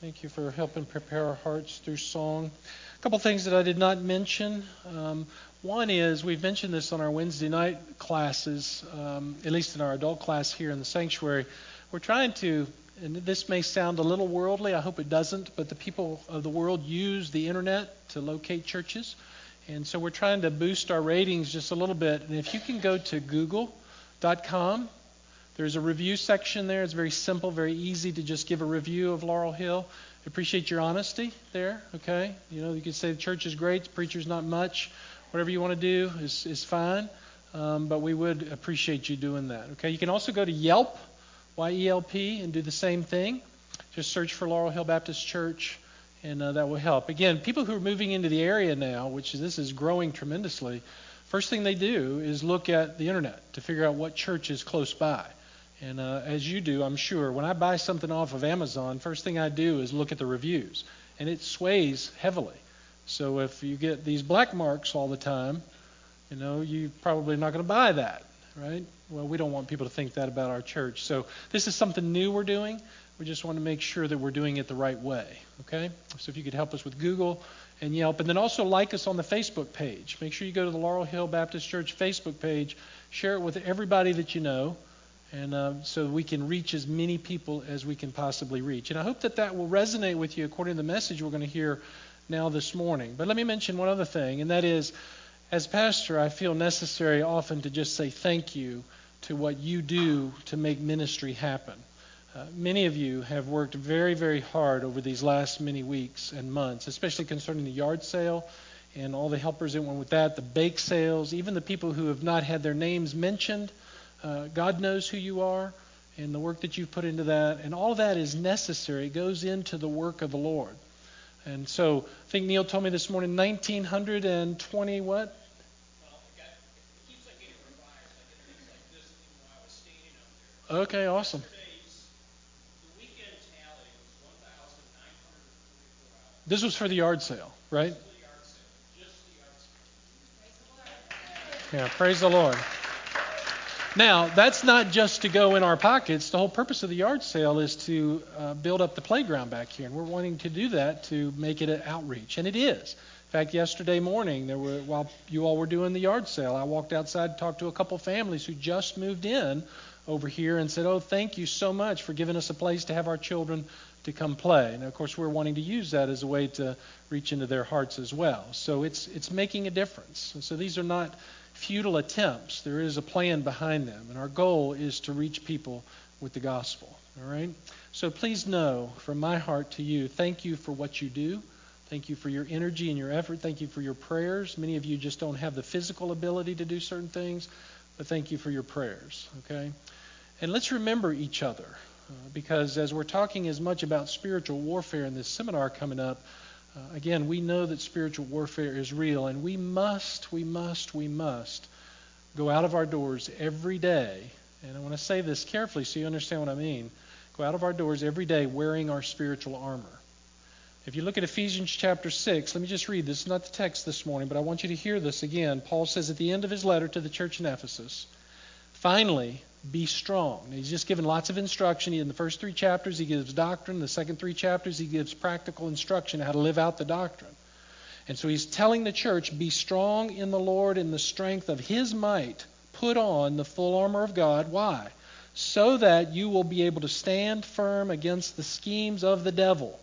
Thank you for helping prepare our hearts through song. A couple things that I did not mention. Um, one is we've mentioned this on our Wednesday night classes, um, at least in our adult class here in the sanctuary. We're trying to, and this may sound a little worldly, I hope it doesn't, but the people of the world use the internet to locate churches. And so we're trying to boost our ratings just a little bit. And if you can go to google.com, there's a review section there. It's very simple, very easy to just give a review of Laurel Hill. Appreciate your honesty there, okay? You know, you could say the church is great, the preacher's not much. Whatever you want to do is, is fine, um, but we would appreciate you doing that, okay? You can also go to Yelp, Y-E-L-P, and do the same thing. Just search for Laurel Hill Baptist Church, and uh, that will help. Again, people who are moving into the area now, which is, this is growing tremendously, first thing they do is look at the internet to figure out what church is close by. And uh, as you do, I'm sure, when I buy something off of Amazon, first thing I do is look at the reviews, and it sways heavily. So if you get these black marks all the time, you know, you're probably not going to buy that, right? Well, we don't want people to think that about our church. So this is something new we're doing. We just want to make sure that we're doing it the right way, okay? So if you could help us with Google and Yelp, and then also like us on the Facebook page. Make sure you go to the Laurel Hill Baptist Church Facebook page, share it with everybody that you know and uh, so we can reach as many people as we can possibly reach. And I hope that that will resonate with you according to the message we're going to hear now this morning. But let me mention one other thing, and that is, as pastor, I feel necessary often to just say thank you to what you do to make ministry happen. Uh, many of you have worked very, very hard over these last many weeks and months, especially concerning the yard sale and all the helpers that went with that, the bake sales, even the people who have not had their names mentioned uh, God knows who you are and the work that you've put into that. And all that is necessary. It goes into the work of the Lord. And so I think Neil told me this morning 1920 what? Okay, awesome. This was for the yard sale, right? Yeah, praise the Lord. Now, that's not just to go in our pockets. The whole purpose of the yard sale is to uh, build up the playground back here, and we're wanting to do that to make it an outreach, and it is. In fact, yesterday morning, there were while you all were doing the yard sale, I walked outside and talked to a couple families who just moved in over here and said, "Oh, thank you so much for giving us a place to have our children to come play." And of course, we're wanting to use that as a way to reach into their hearts as well. So it's it's making a difference. And so these are not futile attempts. There is a plan behind them, and our goal is to reach people with the gospel. All right? So please know from my heart to you, thank you for what you do. Thank you for your energy and your effort. Thank you for your prayers. Many of you just don't have the physical ability to do certain things, but thank you for your prayers. Okay? And let's remember each other. Uh, because as we're talking as much about spiritual warfare in this seminar coming up, uh, again, we know that spiritual warfare is real, and we must, we must, we must go out of our doors every day. And I want to say this carefully so you understand what I mean. Go out of our doors every day wearing our spiritual armor. If you look at Ephesians chapter 6, let me just read. This is not the text this morning, but I want you to hear this again. Paul says at the end of his letter to the church in Ephesus, Finally, be strong. Now, he's just given lots of instruction. In the first three chapters, he gives doctrine. The second three chapters, he gives practical instruction how to live out the doctrine. And so he's telling the church, be strong in the Lord in the strength of his might. Put on the full armor of God. Why? So that you will be able to stand firm against the schemes of the devil.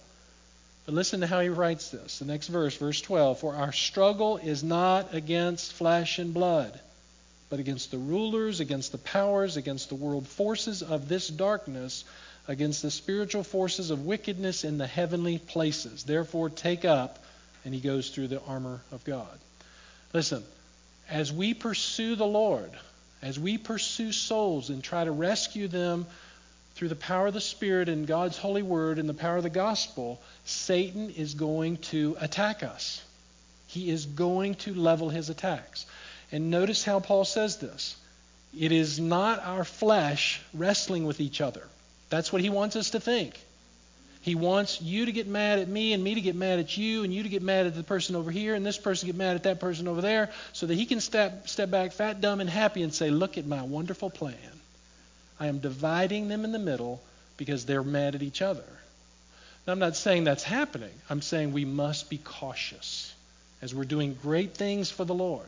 But listen to how he writes this. The next verse, verse 12. For our struggle is not against flesh and blood but against the rulers, against the powers, against the world forces of this darkness, against the spiritual forces of wickedness in the heavenly places. Therefore, take up, and he goes through the armor of God. Listen, as we pursue the Lord, as we pursue souls and try to rescue them through the power of the Spirit and God's holy word and the power of the gospel, Satan is going to attack us. He is going to level his attacks. And notice how Paul says this it is not our flesh wrestling with each other. That's what he wants us to think. He wants you to get mad at me and me to get mad at you and you to get mad at the person over here and this person get mad at that person over there so that he can step, step back fat, dumb, and happy and say, Look at my wonderful plan. I am dividing them in the middle because they're mad at each other. Now, I'm not saying that's happening. I'm saying we must be cautious. As we're doing great things for the Lord,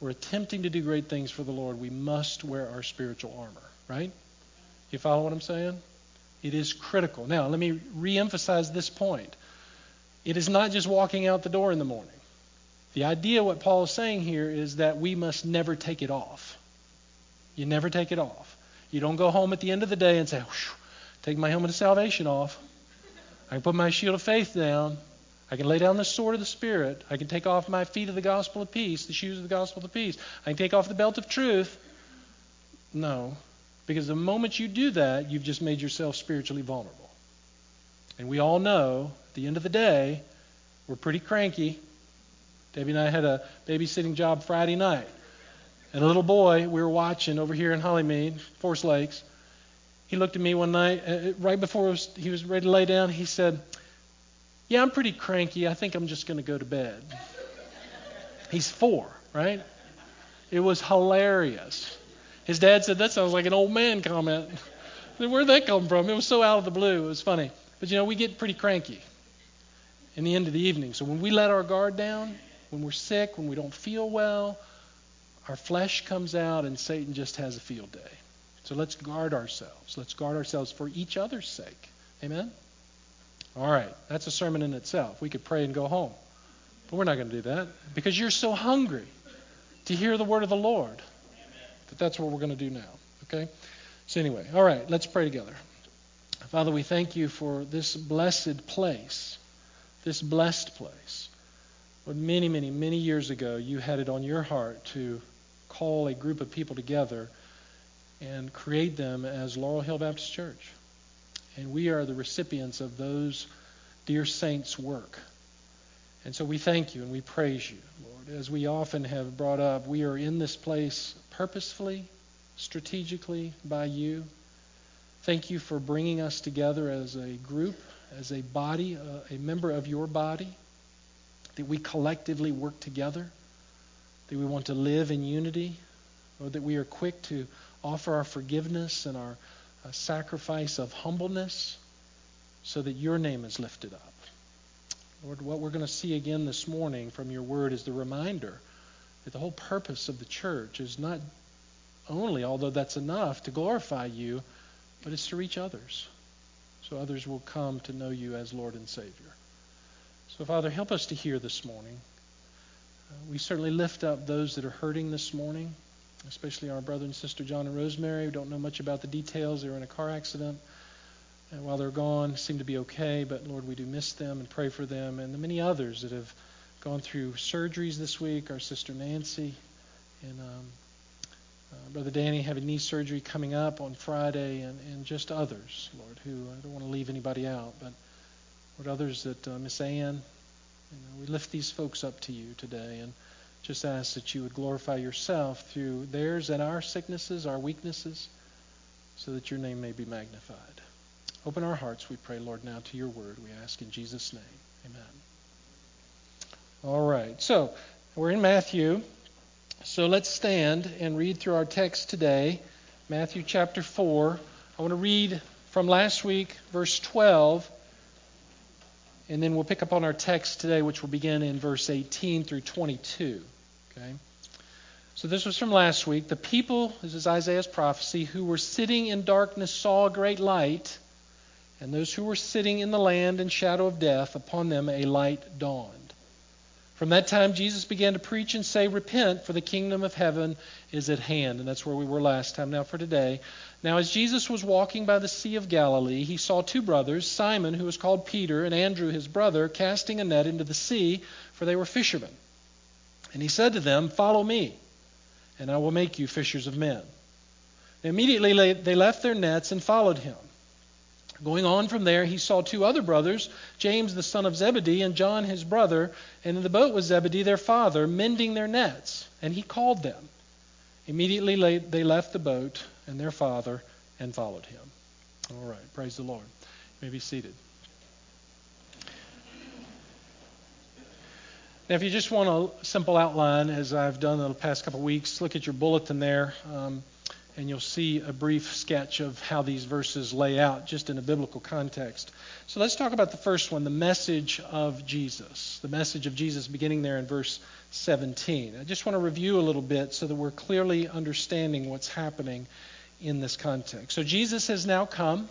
we're attempting to do great things for the Lord, we must wear our spiritual armor, right? You follow what I'm saying? It is critical. Now, let me reemphasize this point. It is not just walking out the door in the morning. The idea, what Paul is saying here, is that we must never take it off. You never take it off. You don't go home at the end of the day and say, take my helmet of salvation off. I can put my shield of faith down. I can lay down the sword of the Spirit. I can take off my feet of the gospel of peace, the shoes of the gospel of peace. I can take off the belt of truth. No, because the moment you do that, you've just made yourself spiritually vulnerable. And we all know, at the end of the day, we're pretty cranky. Debbie and I had a babysitting job Friday night. And a little boy we were watching over here in Hollymead, Forest Lakes, he looked at me one night, uh, right before was, he was ready to lay down. He said, Yeah, I'm pretty cranky. I think I'm just going to go to bed. He's four, right? It was hilarious. His dad said, That sounds like an old man comment. Where'd that come from? It was so out of the blue. It was funny. But you know, we get pretty cranky in the end of the evening. So when we let our guard down, when we're sick, when we don't feel well, our flesh comes out and Satan just has a field day. So let's guard ourselves. Let's guard ourselves for each other's sake. Amen? All right, that's a sermon in itself. We could pray and go home. But we're not going to do that because you're so hungry to hear the word of the Lord that that's what we're going to do now. Okay? So, anyway, all right, let's pray together. Father, we thank you for this blessed place, this blessed place. Lord, many, many, many years ago, you had it on your heart to call a group of people together and create them as Laurel Hill Baptist Church. And we are the recipients of those dear saints' work. And so we thank you and we praise you, Lord. As we often have brought up, we are in this place purposefully, strategically by you. Thank you for bringing us together as a group, as a body, uh, a member of your body, that we collectively work together, that we want to live in unity, or that we are quick to offer our forgiveness and our uh, sacrifice of humbleness so that your name is lifted up. Lord, what we're going to see again this morning from your word is the reminder that the whole purpose of the church is not only, although that's enough, to glorify you, but it's to reach others so others will come to know you as Lord and Savior. So, Father, help us to hear this morning. Uh, we certainly lift up those that are hurting this morning especially our brother and sister John and Rosemary. We don't know much about the details. They were in a car accident. And while they're gone, seem to be okay, but Lord, we do miss them and pray for them and the many others that have gone through surgeries this week. Our sister Nancy and um, uh, Brother Danny having knee surgery coming up on Friday, and, and just others, Lord, who I don't want to leave anybody out, but Lord, others that uh, Miss Ann, you know, we lift these folks up to you today, and just ask that you would glorify yourself through theirs and our sicknesses, our weaknesses, so that your name may be magnified. Open our hearts, we pray, Lord, now to your word. We ask in Jesus' name. Amen. All right. So, we're in Matthew. So let's stand and read through our text today, Matthew chapter 4. I want to read from last week, verse 12 and then we'll pick up on our text today, which will begin in verse 18 through 22. Okay? So this was from last week. The people, this is Isaiah's prophecy, who were sitting in darkness saw a great light, and those who were sitting in the land and shadow of death, upon them a light dawned. From that time, Jesus began to preach and say, Repent, for the kingdom of heaven is at hand. And that's where we were last time. Now, for today. Now, as Jesus was walking by the Sea of Galilee, he saw two brothers, Simon, who was called Peter, and Andrew, his brother, casting a net into the sea, for they were fishermen. And he said to them, Follow me, and I will make you fishers of men. And immediately they left their nets and followed him. Going on from there, he saw two other brothers, James the son of Zebedee and John his brother, and in the boat was Zebedee their father, mending their nets. And he called them. Immediately they left the boat and their father and followed him. All right, praise the Lord. You may be seated. Now, if you just want a simple outline, as I've done the past couple of weeks, look at your bulletin there. Um, and you'll see a brief sketch of how these verses lay out just in a biblical context. So let's talk about the first one the message of Jesus. The message of Jesus beginning there in verse 17. I just want to review a little bit so that we're clearly understanding what's happening in this context. So Jesus has now come.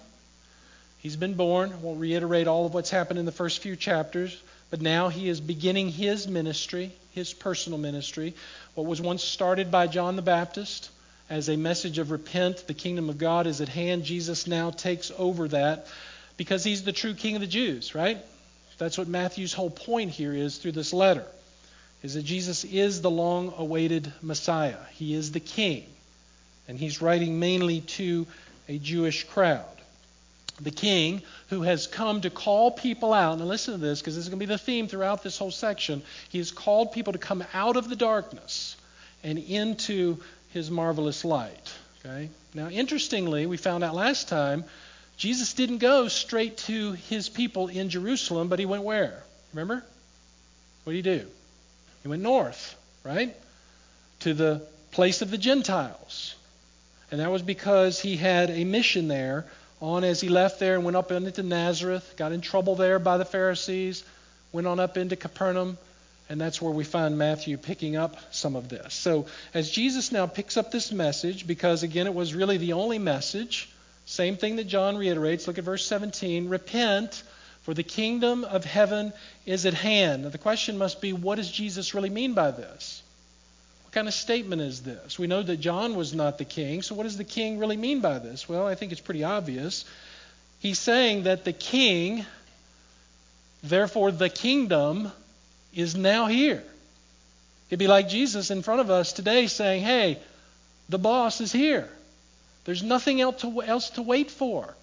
He's been born. Won't reiterate all of what's happened in the first few chapters, but now he is beginning his ministry, his personal ministry. What was once started by John the Baptist as a message of repent, the kingdom of God is at hand. Jesus now takes over that because he's the true king of the Jews, right? That's what Matthew's whole point here is through this letter. Is that Jesus is the long awaited Messiah. He is the king. And he's writing mainly to a Jewish crowd. The king who has come to call people out. Now, listen to this because this is going to be the theme throughout this whole section. He has called people to come out of the darkness and into his marvelous light. Okay? Now, interestingly, we found out last time Jesus didn't go straight to his people in Jerusalem, but he went where? Remember? What did he do? He went north, right? To the place of the Gentiles. And that was because he had a mission there on as he left there and went up into Nazareth, got in trouble there by the Pharisees, went on up into Capernaum, and that's where we find Matthew picking up some of this. So, as Jesus now picks up this message, because again, it was really the only message, same thing that John reiterates. Look at verse 17 Repent, for the kingdom of heaven is at hand. Now, the question must be what does Jesus really mean by this? What kind of statement is this? We know that John was not the king, so what does the king really mean by this? Well, I think it's pretty obvious. He's saying that the king, therefore the kingdom, is now here. It'd be like Jesus in front of us today saying, Hey, the boss is here. There's nothing else to, else to wait for.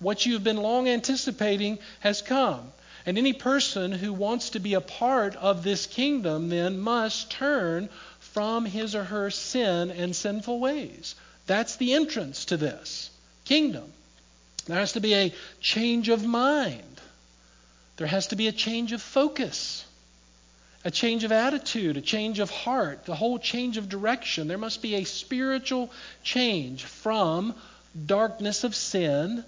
What you've been long anticipating has come. And any person who wants to be a part of this kingdom then must turn from his or her sin and sinful ways. That's the entrance to this kingdom. There has to be a change of mind, there has to be a change of focus a change of attitude, a change of heart, the whole change of direction. There must be a spiritual change from darkness of sin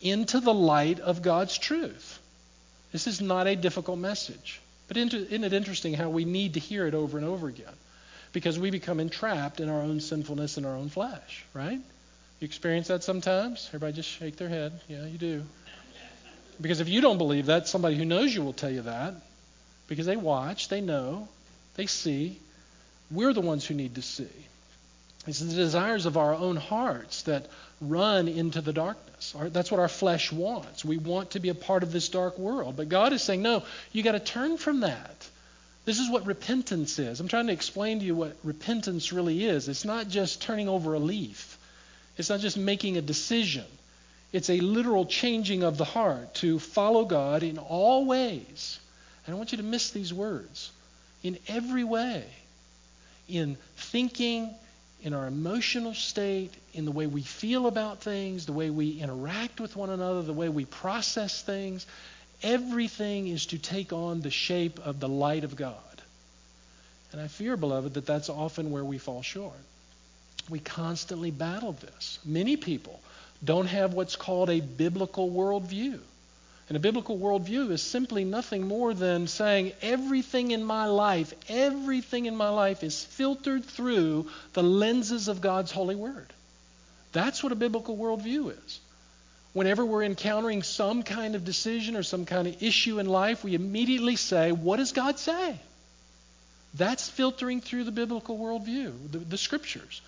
into the light of God's truth. This is not a difficult message. But isn't it interesting how we need to hear it over and over again? Because we become entrapped in our own sinfulness and our own flesh, right? You experience that sometimes? Everybody just shake their head. Yeah, you do. Because if you don't believe that, somebody who knows you will tell you that because they watch, they know, they see. We're the ones who need to see. It's the desires of our own hearts that run into the darkness. That's what our flesh wants. We want to be a part of this dark world. But God is saying, no, you got to turn from that. This is what repentance is. I'm trying to explain to you what repentance really is. It's not just turning over a leaf, it's not just making a decision. It's a literal changing of the heart to follow God in all ways I want you to miss these words. In every way, in thinking, in our emotional state, in the way we feel about things, the way we interact with one another, the way we process things, everything is to take on the shape of the light of God. And I fear, beloved, that that's often where we fall short. We constantly battle this. Many people don't have what's called a biblical worldview. And a biblical worldview is simply nothing more than saying everything in my life, everything in my life is filtered through the lenses of God's holy word. That's what a biblical worldview is. Whenever we're encountering some kind of decision or some kind of issue in life, we immediately say, What does God say? That's filtering through the biblical worldview, the, the scriptures.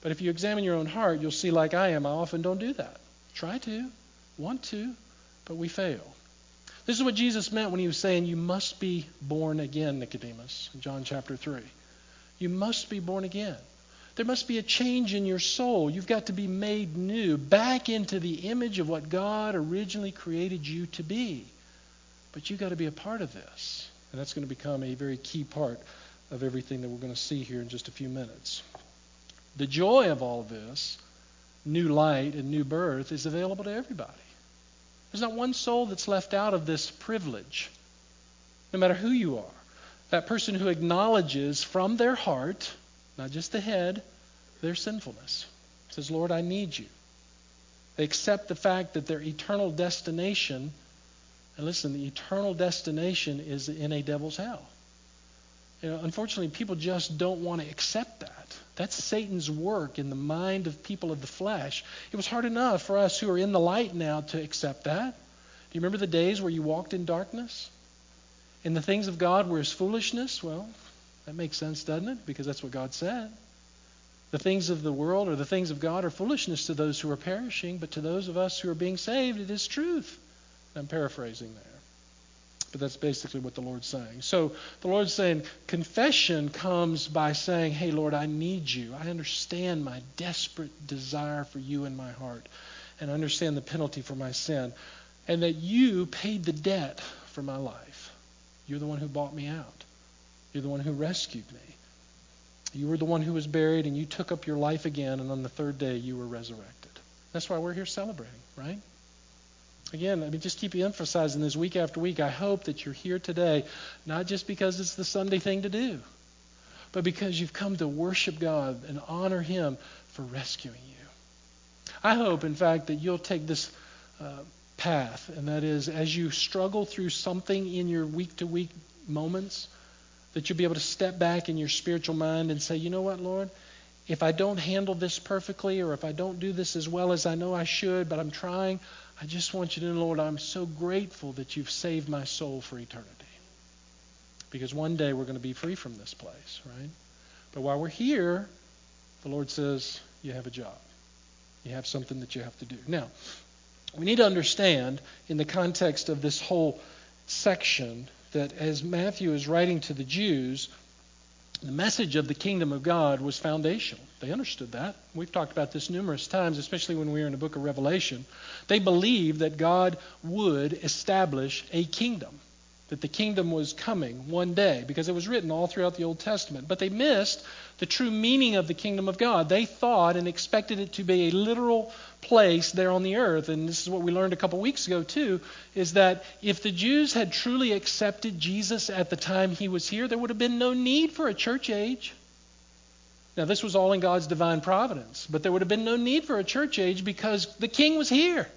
But if you examine your own heart, you'll see, like I am, I often don't do that. Try to, want to, but we fail. This is what Jesus meant when he was saying, You must be born again, Nicodemus, in John chapter 3. You must be born again. There must be a change in your soul. You've got to be made new, back into the image of what God originally created you to be. But you've got to be a part of this. And that's going to become a very key part of everything that we're going to see here in just a few minutes. The joy of all of this, new light and new birth, is available to everybody. There's not one soul that's left out of this privilege, no matter who you are. That person who acknowledges from their heart, not just the head, their sinfulness. says, Lord, I need you. They accept the fact that their eternal destination, and listen, the eternal destination is in a devil's hell. You know, unfortunately, people just don't want to accept that. That's Satan's work in the mind of people of the flesh. It was hard enough for us who are in the light now to accept that. Do you remember the days where you walked in darkness? And the things of God were as foolishness? Well, that makes sense, doesn't it? Because that's what God said. The things of the world or the things of God are foolishness to those who are perishing, but to those of us who are being saved, it is truth. I'm paraphrasing there. But that's basically what the Lord's saying. So the Lord's saying confession comes by saying, Hey, Lord, I need you. I understand my desperate desire for you in my heart, and I understand the penalty for my sin, and that you paid the debt for my life. You're the one who bought me out, you're the one who rescued me. You were the one who was buried, and you took up your life again, and on the third day you were resurrected. That's why we're here celebrating, right? Again, I mean, just keep emphasizing this week after week. I hope that you're here today, not just because it's the Sunday thing to do, but because you've come to worship God and honor Him for rescuing you. I hope, in fact, that you'll take this uh, path, and that is as you struggle through something in your week to week moments, that you'll be able to step back in your spiritual mind and say, you know what, Lord? If I don't handle this perfectly, or if I don't do this as well as I know I should, but I'm trying, I just want you to know, Lord, I'm so grateful that you've saved my soul for eternity. Because one day we're going to be free from this place, right? But while we're here, the Lord says, you have a job. You have something that you have to do. Now, we need to understand in the context of this whole section that as Matthew is writing to the Jews, the message of the kingdom of God was foundational. They understood that. We've talked about this numerous times, especially when we were in the book of Revelation. They believed that God would establish a kingdom, that the kingdom was coming one day, because it was written all throughout the Old Testament. But they missed the true meaning of the kingdom of God. They thought and expected it to be a literal place there on the earth. And this is what we learned a couple weeks ago, too, is that if the Jews had truly accepted Jesus at the time he was here, there would have been no need for a church age. Now, this was all in God's divine providence, but there would have been no need for a church age because the king was here,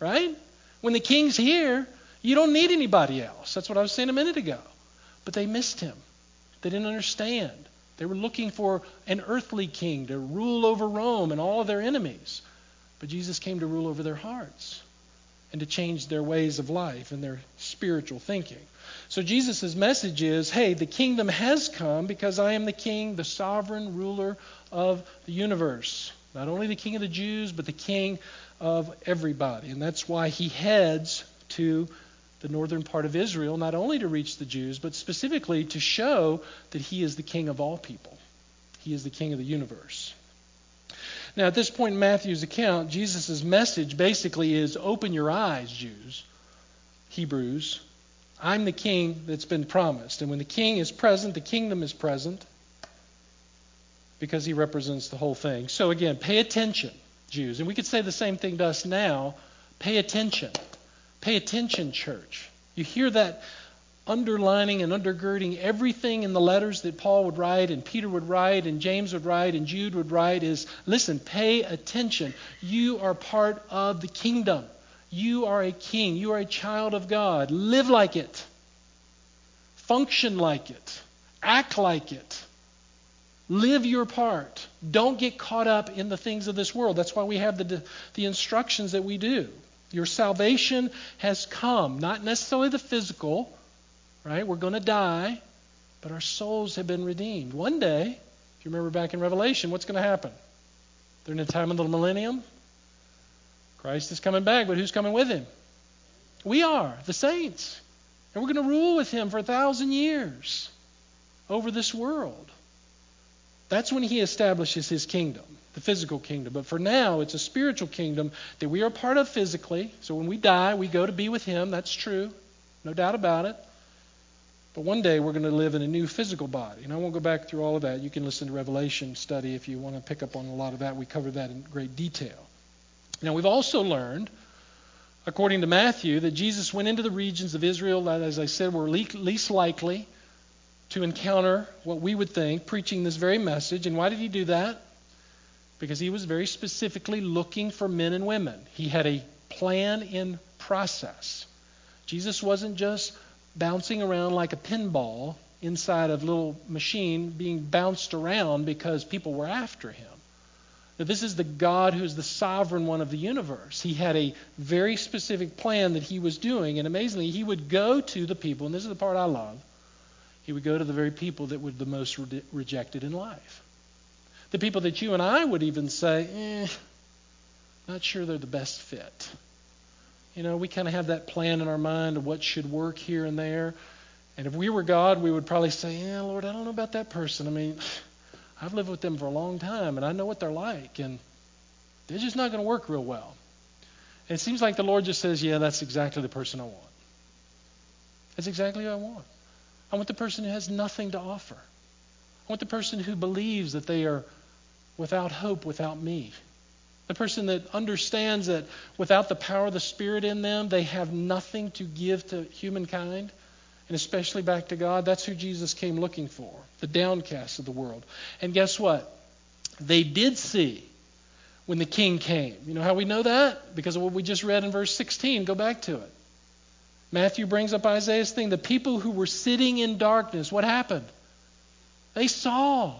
right? When the king's here, you don't need anybody else. That's what I was saying a minute ago. But they missed him, they didn't understand. They were looking for an earthly king to rule over Rome and all of their enemies. But Jesus came to rule over their hearts and to change their ways of life and their spiritual thinking. So Jesus' message is hey, the kingdom has come because I am the king, the sovereign ruler of the universe. Not only the king of the Jews, but the king of everybody. And that's why he heads to the northern part of Israel, not only to reach the Jews, but specifically to show that he is the king of all people. He is the king of the universe. Now, at this point in Matthew's account, Jesus' message basically is open your eyes, Jews, Hebrews. I'm the king that's been promised. And when the king is present, the kingdom is present because he represents the whole thing. So, again, pay attention, Jews. And we could say the same thing to us now. Pay attention. Pay attention, church. You hear that underlining and undergirding everything in the letters that Paul would write and Peter would write and James would write and Jude would write is listen, pay attention. You are part of the kingdom. You are a king. You are a child of God. Live like it. Function like it. Act like it. Live your part. Don't get caught up in the things of this world. That's why we have the, the instructions that we do. Your salvation has come, not necessarily the physical, right? We're going to die, but our souls have been redeemed. One day, if you remember back in Revelation, what's going to happen? During the time of the millennium, Christ is coming back, but who's coming with him? We are, the saints. And we're going to rule with him for a thousand years over this world. That's when he establishes his kingdom, the physical kingdom. But for now, it's a spiritual kingdom that we are part of physically. So when we die, we go to be with him. That's true. No doubt about it. But one day we're going to live in a new physical body. And I won't go back through all of that. You can listen to Revelation study if you want to pick up on a lot of that. We cover that in great detail. Now, we've also learned, according to Matthew, that Jesus went into the regions of Israel that, as I said, were least likely to encounter what we would think preaching this very message. And why did he do that? because he was very specifically looking for men and women. He had a plan in process. Jesus wasn't just bouncing around like a pinball inside a little machine being bounced around because people were after him. This is the God who is the sovereign one of the universe. He had a very specific plan that he was doing, and amazingly, he would go to the people, and this is the part I love. He would go to the very people that were the most re- rejected in life. The people that you and I would even say, eh, not sure they're the best fit. You know, we kind of have that plan in our mind of what should work here and there. And if we were God, we would probably say, Yeah, Lord, I don't know about that person. I mean, I've lived with them for a long time and I know what they're like, and they're just not going to work real well. And it seems like the Lord just says, Yeah, that's exactly the person I want. That's exactly who I want. I want the person who has nothing to offer. I want the person who believes that they are without hope without me. The person that understands that without the power of the Spirit in them, they have nothing to give to humankind and especially back to God. That's who Jesus came looking for, the downcast of the world. And guess what? They did see when the king came. You know how we know that? Because of what we just read in verse 16. Go back to it. Matthew brings up Isaiah's thing. The people who were sitting in darkness, what happened? They saw.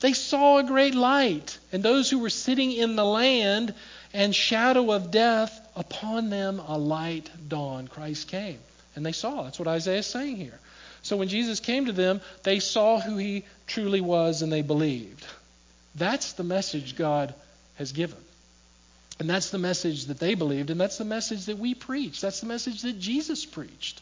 They saw a great light. And those who were sitting in the land and shadow of death, upon them a light dawned. Christ came. And they saw. That's what Isaiah is saying here. So when Jesus came to them, they saw who he truly was and they believed. That's the message God has given. And that's the message that they believed, and that's the message that we preach. That's the message that Jesus preached.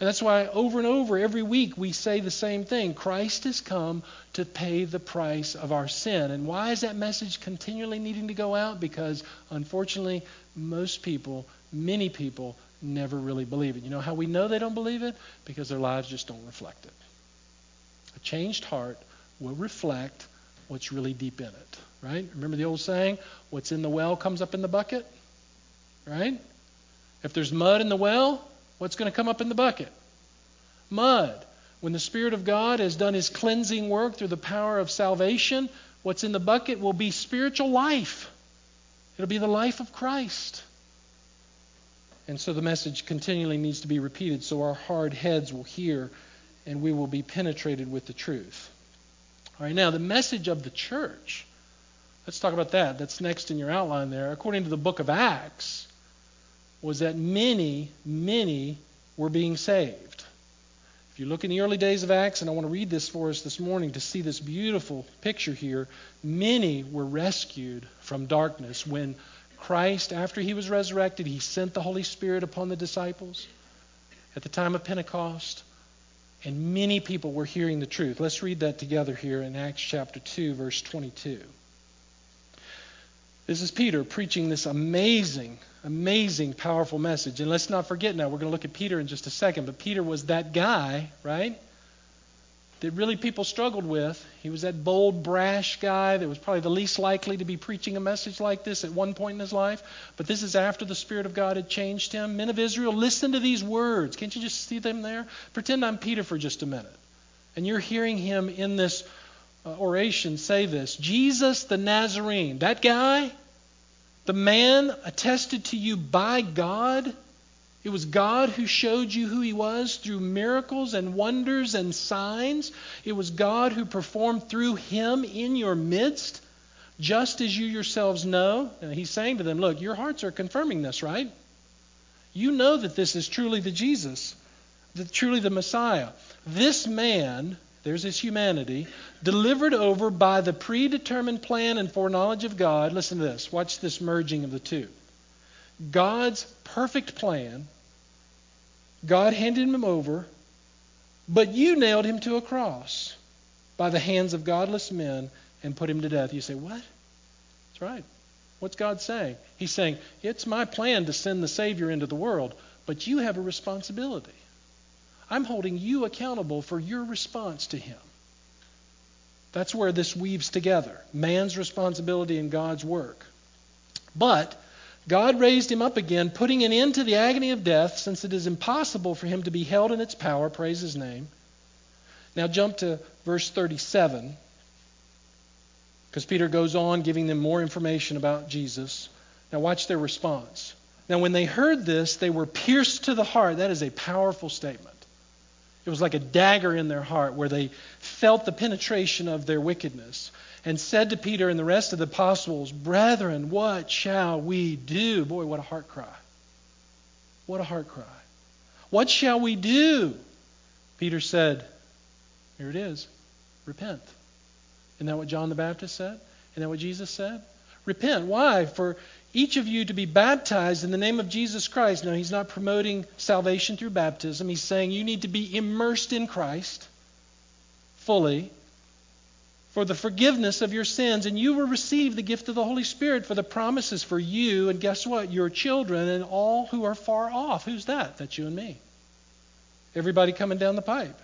And that's why over and over every week we say the same thing Christ has come to pay the price of our sin. And why is that message continually needing to go out? Because unfortunately, most people, many people, never really believe it. You know how we know they don't believe it? Because their lives just don't reflect it. A changed heart will reflect what's really deep in it, right? Remember the old saying, what's in the well comes up in the bucket, right? If there's mud in the well, what's going to come up in the bucket? Mud. When the Spirit of God has done his cleansing work through the power of salvation, what's in the bucket will be spiritual life. It'll be the life of Christ. And so the message continually needs to be repeated so our hard heads will hear and we will be penetrated with the truth. All right, now the message of the church. Let's talk about that. That's next in your outline there. According to the book of Acts, was that many, many were being saved. If you look in the early days of Acts, and I want to read this for us this morning to see this beautiful picture here, many were rescued from darkness when Christ, after he was resurrected, he sent the Holy Spirit upon the disciples at the time of Pentecost, and many people were hearing the truth. Let's read that together here in Acts chapter 2, verse 22. This is Peter preaching this amazing, amazing, powerful message. And let's not forget now, we're going to look at Peter in just a second, but Peter was that guy, right? That really people struggled with. He was that bold, brash guy that was probably the least likely to be preaching a message like this at one point in his life. But this is after the Spirit of God had changed him. Men of Israel, listen to these words. Can't you just see them there? Pretend I'm Peter for just a minute. And you're hearing him in this uh, oration say this Jesus the Nazarene, that guy, the man attested to you by God it was God who showed you who He was through miracles and wonders and signs. It was God who performed through Him in your midst, just as you yourselves know. And He's saying to them, Look, your hearts are confirming this, right? You know that this is truly the Jesus, the, truly the Messiah. This man, there's his humanity, delivered over by the predetermined plan and foreknowledge of God. Listen to this. Watch this merging of the two. God's perfect plan God handed him over, but you nailed him to a cross by the hands of godless men and put him to death. You say, What? That's right. What's God saying? He's saying, It's my plan to send the Savior into the world, but you have a responsibility. I'm holding you accountable for your response to him. That's where this weaves together man's responsibility and God's work. But God raised him up again, putting an end to the agony of death, since it is impossible for him to be held in its power. Praise his name. Now jump to verse 37, Because Peter goes on giving them more information about Jesus. Now, watch their response. Now, when they heard this, they were pierced to the heart. That is a powerful statement. It was like a dagger in their heart where they felt the penetration of their wickedness and said to Peter and the rest of the apostles, Brethren, what shall we do? Boy, what a heart cry. What a heart cry. What shall we do? Peter said, Here it is repent. Isn't that what John the Baptist said? Isn't that what Jesus said? Repent. Why? For each of you to be baptized in the name of Jesus Christ. Now, he's not promoting salvation through baptism. He's saying you need to be immersed in Christ fully for the forgiveness of your sins, and you will receive the gift of the Holy Spirit for the promises for you, and guess what? Your children and all who are far off. Who's that? That's you and me. Everybody coming down the pipe.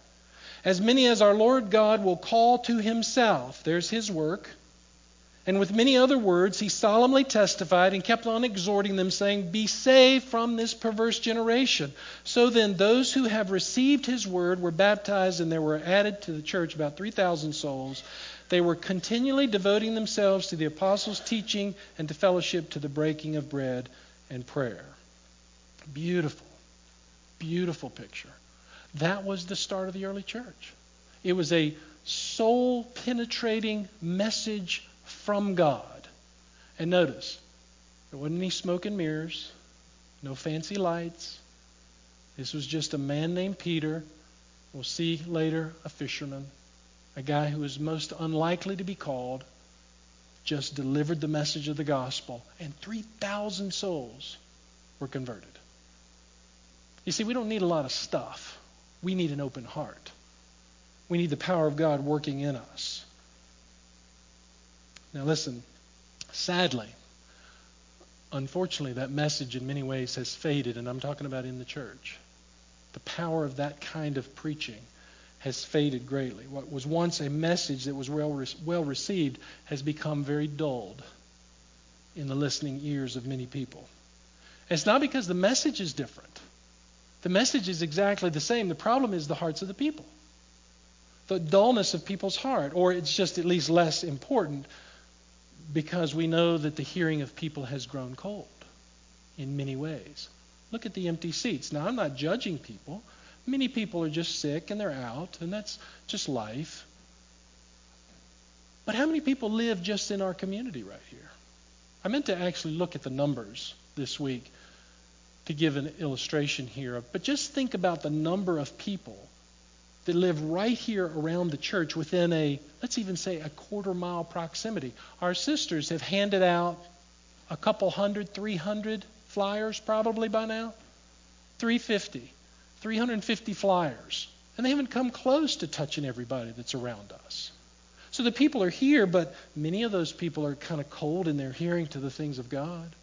As many as our Lord God will call to himself. There's his work. And with many other words, he solemnly testified and kept on exhorting them, saying, Be saved from this perverse generation. So then, those who have received his word were baptized, and there were added to the church about 3,000 souls. They were continually devoting themselves to the apostles' teaching and to fellowship, to the breaking of bread and prayer. Beautiful, beautiful picture. That was the start of the early church. It was a soul penetrating message from God. And notice, there wasn't any smoke and mirrors, no fancy lights. This was just a man named Peter. We'll see later a fisherman, a guy who was most unlikely to be called, just delivered the message of the gospel, and 3,000 souls were converted. You see, we don't need a lot of stuff. We need an open heart. We need the power of God working in us. Now, listen, sadly, unfortunately, that message in many ways has faded, and I'm talking about in the church. The power of that kind of preaching has faded greatly. What was once a message that was well, well received has become very dulled in the listening ears of many people. it's not because the message is different. The message is exactly the same. The problem is the hearts of the people. The dullness of people's heart, or it's just at least less important because we know that the hearing of people has grown cold in many ways. Look at the empty seats. Now, I'm not judging people. Many people are just sick and they're out, and that's just life. But how many people live just in our community right here? I meant to actually look at the numbers this week to give an illustration here, but just think about the number of people that live right here around the church within a, let's even say, a quarter mile proximity. Our sisters have handed out a couple hundred, 300 flyers probably by now. 350, 350 flyers. And they haven't come close to touching everybody that's around us. So the people are here, but many of those people are kind of cold in their hearing to the things of God.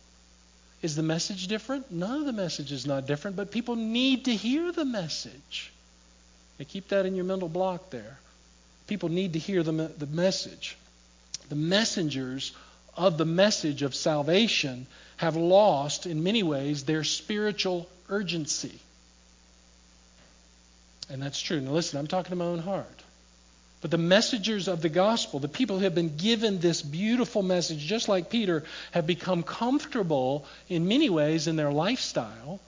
Is the message different? None of the message is not different, but people need to hear the message. And keep that in your mental block there. People need to hear the, the message. The messengers of the message of salvation have lost, in many ways, their spiritual urgency. And that's true. Now, listen, I'm talking to my own heart. But the messengers of the gospel, the people who have been given this beautiful message, just like Peter, have become comfortable in many ways in their lifestyle,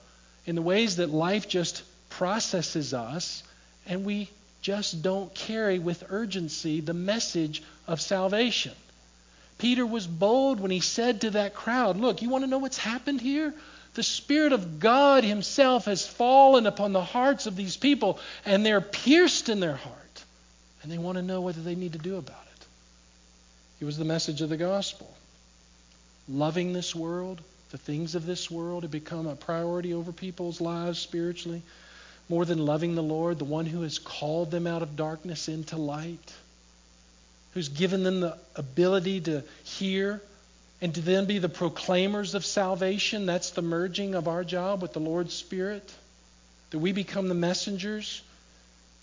in the ways that life just processes us, and we just don't carry with urgency the message of salvation. Peter was bold when he said to that crowd, Look, you want to know what's happened here? The Spirit of God Himself has fallen upon the hearts of these people, and they're pierced in their heart, and they want to know what they need to do about it. It was the message of the gospel. Loving this world, the things of this world have become a priority over people's lives spiritually more than loving the Lord, the one who has called them out of darkness into light, who's given them the ability to hear and to then be the proclaimers of salvation. That's the merging of our job with the Lord's Spirit, that we become the messengers.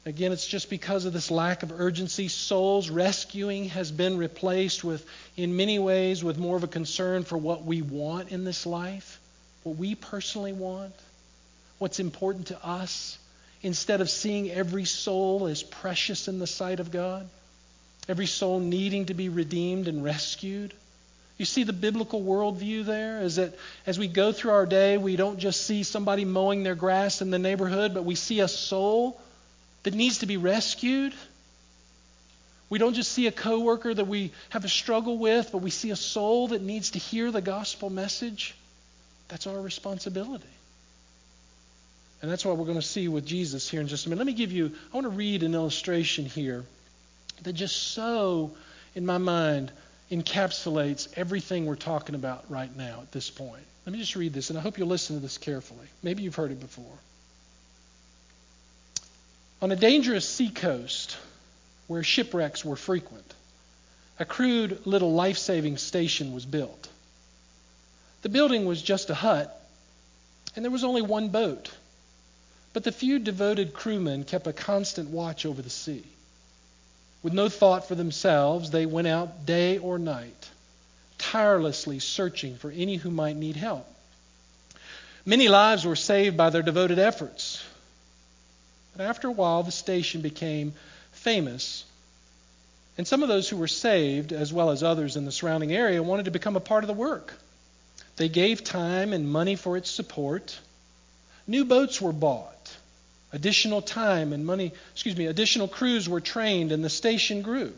Again, it's just because of this lack of urgency. Souls rescuing has been replaced with, in many ways, with more of a concern for what we want in this life, what we personally want what's important to us instead of seeing every soul as precious in the sight of God. every soul needing to be redeemed and rescued. You see the biblical worldview there is that as we go through our day, we don't just see somebody mowing their grass in the neighborhood, but we see a soul that needs to be rescued. We don't just see a coworker that we have a struggle with, but we see a soul that needs to hear the gospel message. That's our responsibility. And that's what we're going to see with Jesus here in just a minute. Let me give you, I want to read an illustration here that just so, in my mind, encapsulates everything we're talking about right now at this point. Let me just read this, and I hope you'll listen to this carefully. Maybe you've heard it before. On a dangerous seacoast where shipwrecks were frequent, a crude little life saving station was built. The building was just a hut, and there was only one boat. But the few devoted crewmen kept a constant watch over the sea. With no thought for themselves, they went out day or night, tirelessly searching for any who might need help. Many lives were saved by their devoted efforts. But after a while, the station became famous, and some of those who were saved, as well as others in the surrounding area, wanted to become a part of the work. They gave time and money for its support. New boats were bought. Additional time and money, excuse me, additional crews were trained and the station grew.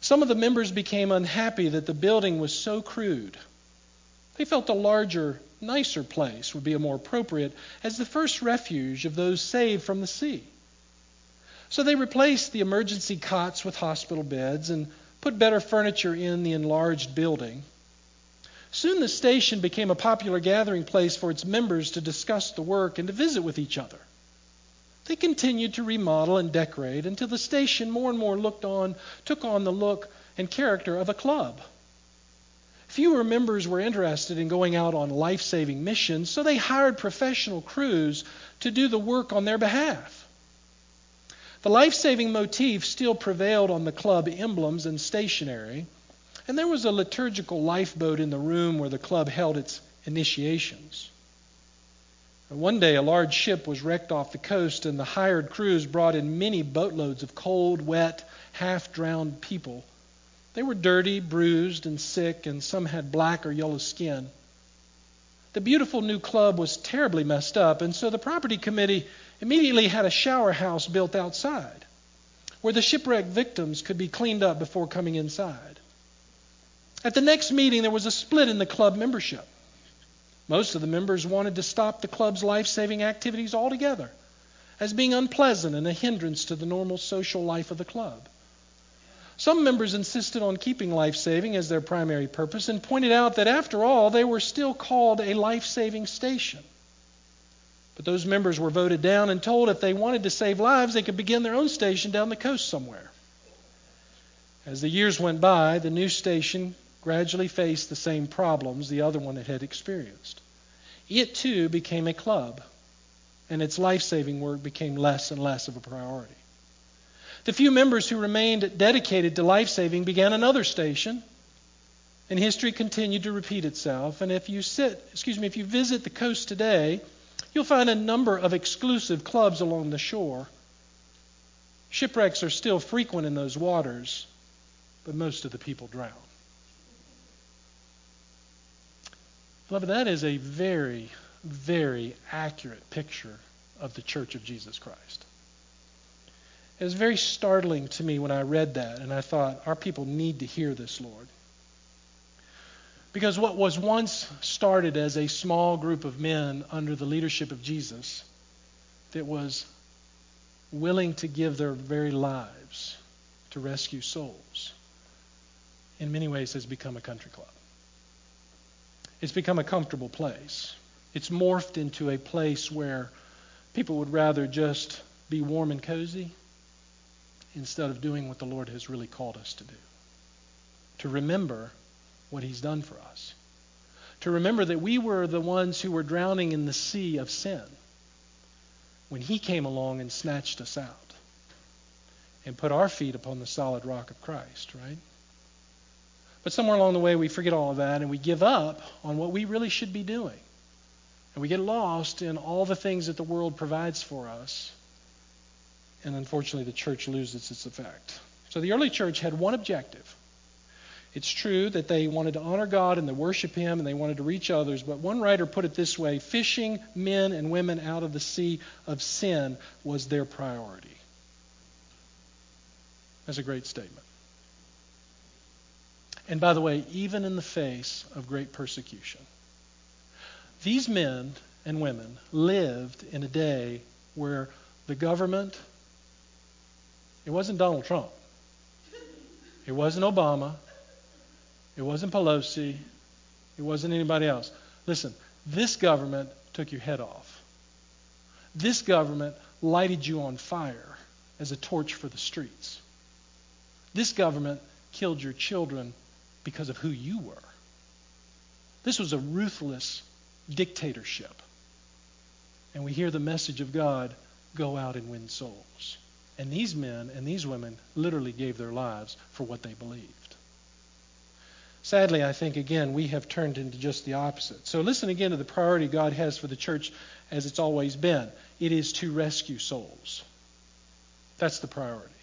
Some of the members became unhappy that the building was so crude. They felt a larger, nicer place would be more appropriate as the first refuge of those saved from the sea. So they replaced the emergency cots with hospital beds and put better furniture in the enlarged building. Soon the station became a popular gathering place for its members to discuss the work and to visit with each other. They continued to remodel and decorate until the station more and more looked on, took on the look and character of a club. Fewer members were interested in going out on life saving missions, so they hired professional crews to do the work on their behalf. The life saving motif still prevailed on the club emblems and stationery, and there was a liturgical lifeboat in the room where the club held its initiations. One day, a large ship was wrecked off the coast, and the hired crews brought in many boatloads of cold, wet, half drowned people. They were dirty, bruised, and sick, and some had black or yellow skin. The beautiful new club was terribly messed up, and so the property committee immediately had a shower house built outside where the shipwreck victims could be cleaned up before coming inside. At the next meeting, there was a split in the club membership. Most of the members wanted to stop the club's life saving activities altogether as being unpleasant and a hindrance to the normal social life of the club. Some members insisted on keeping life saving as their primary purpose and pointed out that after all, they were still called a life saving station. But those members were voted down and told if they wanted to save lives, they could begin their own station down the coast somewhere. As the years went by, the new station gradually faced the same problems the other one had experienced. It too became a club, and its life saving work became less and less of a priority. The few members who remained dedicated to life saving began another station, and history continued to repeat itself. And if you sit, excuse me, if you visit the coast today, you'll find a number of exclusive clubs along the shore. Shipwrecks are still frequent in those waters, but most of the people drown. Beloved, that is a very, very accurate picture of the church of Jesus Christ. It was very startling to me when I read that, and I thought, our people need to hear this, Lord. Because what was once started as a small group of men under the leadership of Jesus that was willing to give their very lives to rescue souls, in many ways has become a country club. It's become a comfortable place. It's morphed into a place where people would rather just be warm and cozy instead of doing what the Lord has really called us to do. To remember what He's done for us. To remember that we were the ones who were drowning in the sea of sin when He came along and snatched us out and put our feet upon the solid rock of Christ, right? But somewhere along the way, we forget all of that and we give up on what we really should be doing. And we get lost in all the things that the world provides for us. And unfortunately, the church loses its effect. So the early church had one objective. It's true that they wanted to honor God and to worship Him and they wanted to reach others, but one writer put it this way fishing men and women out of the sea of sin was their priority. That's a great statement. And by the way, even in the face of great persecution, these men and women lived in a day where the government, it wasn't Donald Trump, it wasn't Obama, it wasn't Pelosi, it wasn't anybody else. Listen, this government took your head off. This government lighted you on fire as a torch for the streets. This government killed your children because of who you were. This was a ruthless dictatorship. And we hear the message of God go out and win souls. And these men and these women literally gave their lives for what they believed. Sadly, I think, again, we have turned into just the opposite. So listen again to the priority God has for the church as it's always been it is to rescue souls. That's the priority.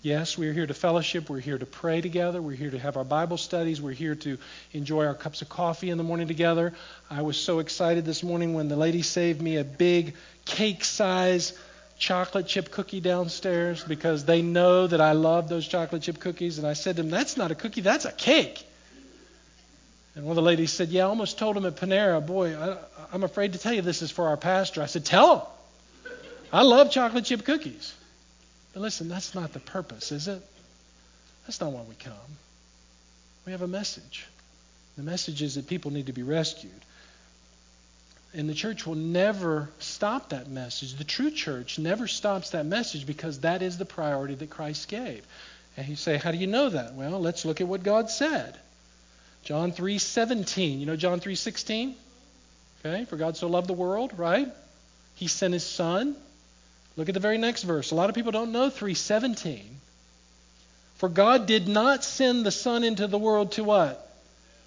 Yes, we're here to fellowship. We're here to pray together. We're here to have our Bible studies. We're here to enjoy our cups of coffee in the morning together. I was so excited this morning when the lady saved me a big cake size chocolate chip cookie downstairs because they know that I love those chocolate chip cookies. And I said to them, That's not a cookie, that's a cake. And one of the ladies said, Yeah, I almost told him at Panera, Boy, I, I'm afraid to tell you this is for our pastor. I said, Tell him. I love chocolate chip cookies. But listen, that's not the purpose, is it? That's not why we come. We have a message. The message is that people need to be rescued. And the church will never stop that message. The true church never stops that message because that is the priority that Christ gave. And you say, How do you know that? Well, let's look at what God said. John 3:17. You know John 3:16? Okay, for God so loved the world, right? He sent his son Look at the very next verse. A lot of people don't know 317. For God did not send the Son into the world to what?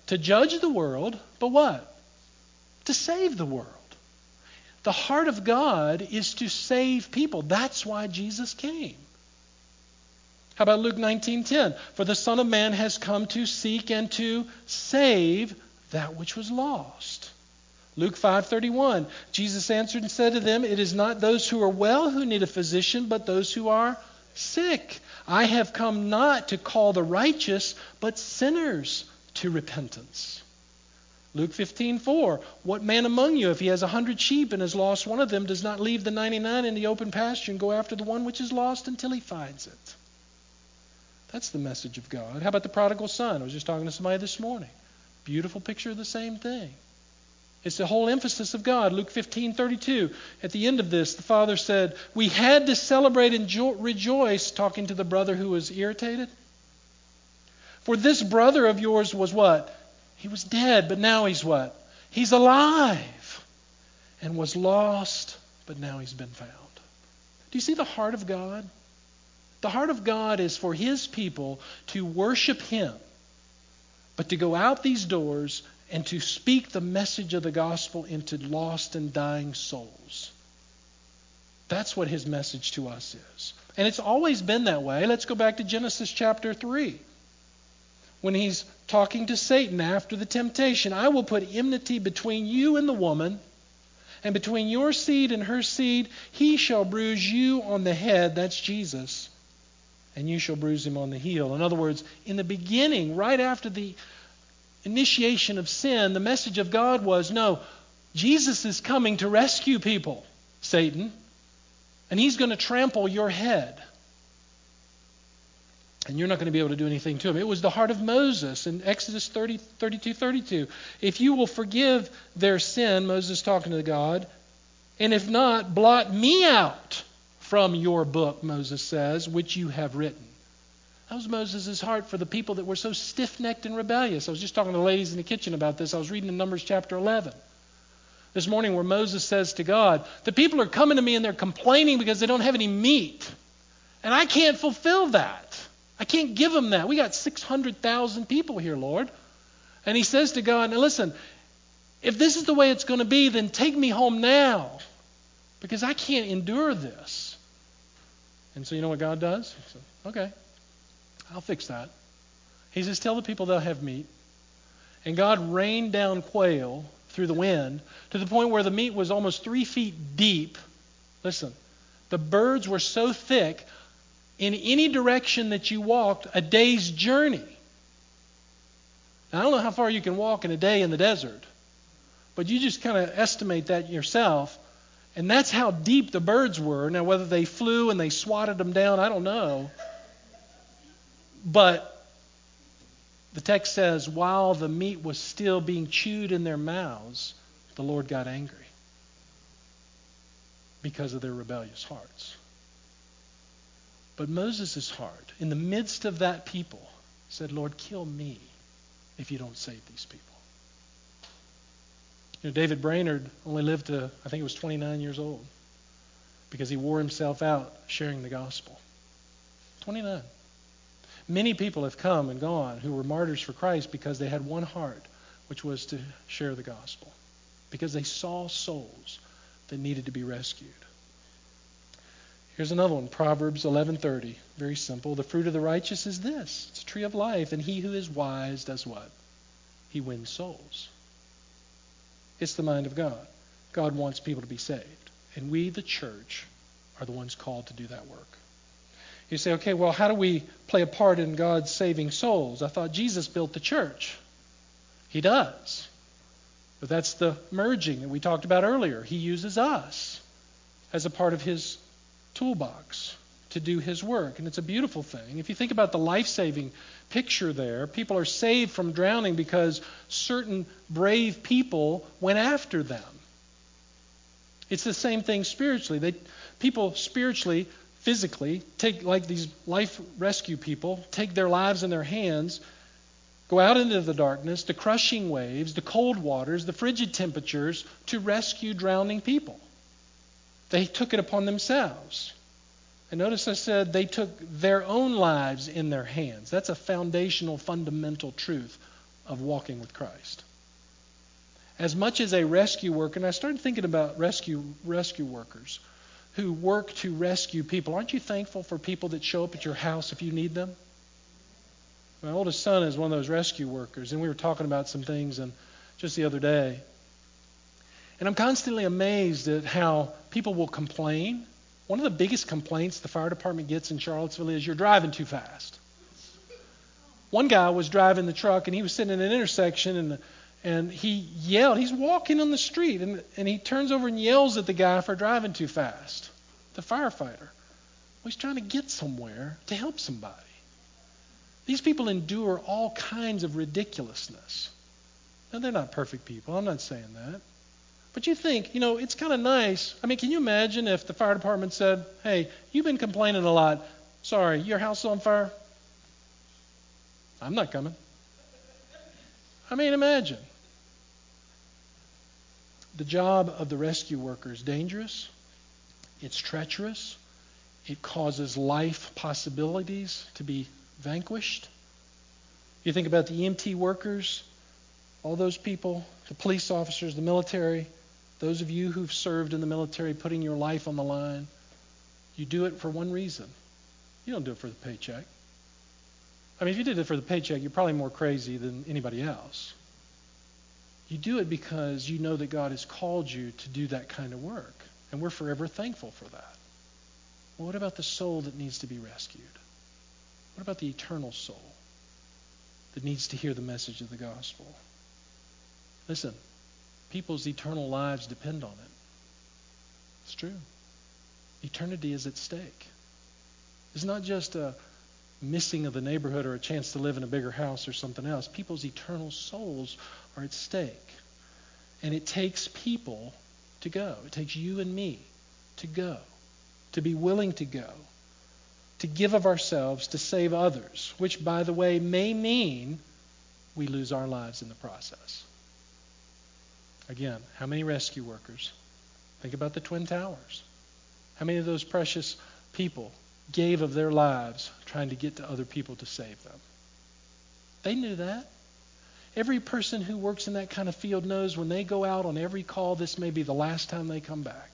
To judge the world, but what? To save the world. The heart of God is to save people. That's why Jesus came. How about Luke 19:10? For the Son of Man has come to seek and to save that which was lost. Luke 5:31 Jesus answered and said to them it is not those who are well who need a physician but those who are sick. I have come not to call the righteous but sinners to repentance. Luke 15:4 What man among you if he has a hundred sheep and has lost one of them does not leave the 99 in the open pasture and go after the one which is lost until he finds it? That's the message of God. How about the prodigal son? I was just talking to somebody this morning. Beautiful picture of the same thing it's the whole emphasis of God. Luke 15:32. At the end of this, the father said, "We had to celebrate and jo- rejoice," talking to the brother who was irritated. For this brother of yours was what? He was dead, but now he's what? He's alive. And was lost, but now he's been found. Do you see the heart of God? The heart of God is for his people to worship him, but to go out these doors and to speak the message of the gospel into lost and dying souls. That's what his message to us is. And it's always been that way. Let's go back to Genesis chapter 3. When he's talking to Satan after the temptation, I will put enmity between you and the woman, and between your seed and her seed. He shall bruise you on the head, that's Jesus, and you shall bruise him on the heel. In other words, in the beginning, right after the initiation of sin, the message of God was no, Jesus is coming to rescue people, Satan, and he's going to trample your head. And you're not going to be able to do anything to him. It was the heart of Moses in Exodus 30, 32 32. If you will forgive their sin, Moses talking to God, and if not, blot me out from your book, Moses says, which you have written. That was Moses' heart for the people that were so stiff necked and rebellious. I was just talking to the ladies in the kitchen about this. I was reading in Numbers chapter 11 this morning where Moses says to God, The people are coming to me and they're complaining because they don't have any meat. And I can't fulfill that. I can't give them that. We got 600,000 people here, Lord. And he says to God, Now listen, if this is the way it's going to be, then take me home now because I can't endure this. And so you know what God does? He says, okay, I'll fix that. He says, tell the people they'll have meat. And God rained down quail through the wind to the point where the meat was almost three feet deep. Listen, the birds were so thick, in any direction that you walked, a day's journey. Now, I don't know how far you can walk in a day in the desert, but you just kind of estimate that yourself. And that's how deep the birds were. Now, whether they flew and they swatted them down, I don't know. But the text says, while the meat was still being chewed in their mouths, the Lord got angry because of their rebellious hearts. But Moses' heart, in the midst of that people, said, Lord, kill me if you don't save these people. You know, David Brainerd only lived to, I think it was 29 years old, because he wore himself out sharing the gospel. 29. Many people have come and gone who were martyrs for Christ because they had one heart, which was to share the gospel, because they saw souls that needed to be rescued. Here's another one, Proverbs 11:30. Very simple. The fruit of the righteous is this: it's a tree of life, and he who is wise does what? He wins souls. It's the mind of God. God wants people to be saved, and we, the church, are the ones called to do that work. You say, okay, well, how do we play a part in God's saving souls? I thought Jesus built the church. He does. But that's the merging that we talked about earlier. He uses us as a part of his toolbox to do his work. And it's a beautiful thing. If you think about the life saving picture there, people are saved from drowning because certain brave people went after them. It's the same thing spiritually. They, people spiritually physically, take like these life rescue people, take their lives in their hands, go out into the darkness, the crushing waves, the cold waters, the frigid temperatures to rescue drowning people. They took it upon themselves. And notice I said they took their own lives in their hands. That's a foundational, fundamental truth of walking with Christ. As much as a rescue worker, and I started thinking about rescue rescue workers who work to rescue people. Aren't you thankful for people that show up at your house if you need them? My oldest son is one of those rescue workers, and we were talking about some things and just the other day. And I'm constantly amazed at how people will complain. One of the biggest complaints the fire department gets in Charlottesville is you're driving too fast. One guy was driving the truck and he was sitting in an intersection and and he yelled. He's walking on the street, and, and he turns over and yells at the guy for driving too fast, the firefighter. Well, he's trying to get somewhere to help somebody. These people endure all kinds of ridiculousness. Now, they're not perfect people. I'm not saying that. But you think, you know, it's kind of nice. I mean, can you imagine if the fire department said, hey, you've been complaining a lot. Sorry, your house is on fire? I'm not coming. I mean, imagine. The job of the rescue worker is dangerous, it's treacherous, it causes life possibilities to be vanquished. You think about the EMT workers, all those people, the police officers, the military, those of you who've served in the military putting your life on the line. You do it for one reason. You don't do it for the paycheck. I mean, if you did it for the paycheck, you're probably more crazy than anybody else. You do it because you know that God has called you to do that kind of work. And we're forever thankful for that. Well, what about the soul that needs to be rescued? What about the eternal soul that needs to hear the message of the gospel? Listen, people's eternal lives depend on it. It's true. Eternity is at stake. It's not just a missing of the neighborhood or a chance to live in a bigger house or something else. People's eternal souls are at stake. And it takes people to go. It takes you and me to go, to be willing to go, to give of ourselves to save others, which, by the way, may mean we lose our lives in the process. Again, how many rescue workers? Think about the Twin Towers. How many of those precious people gave of their lives trying to get to other people to save them? They knew that. Every person who works in that kind of field knows when they go out on every call, this may be the last time they come back.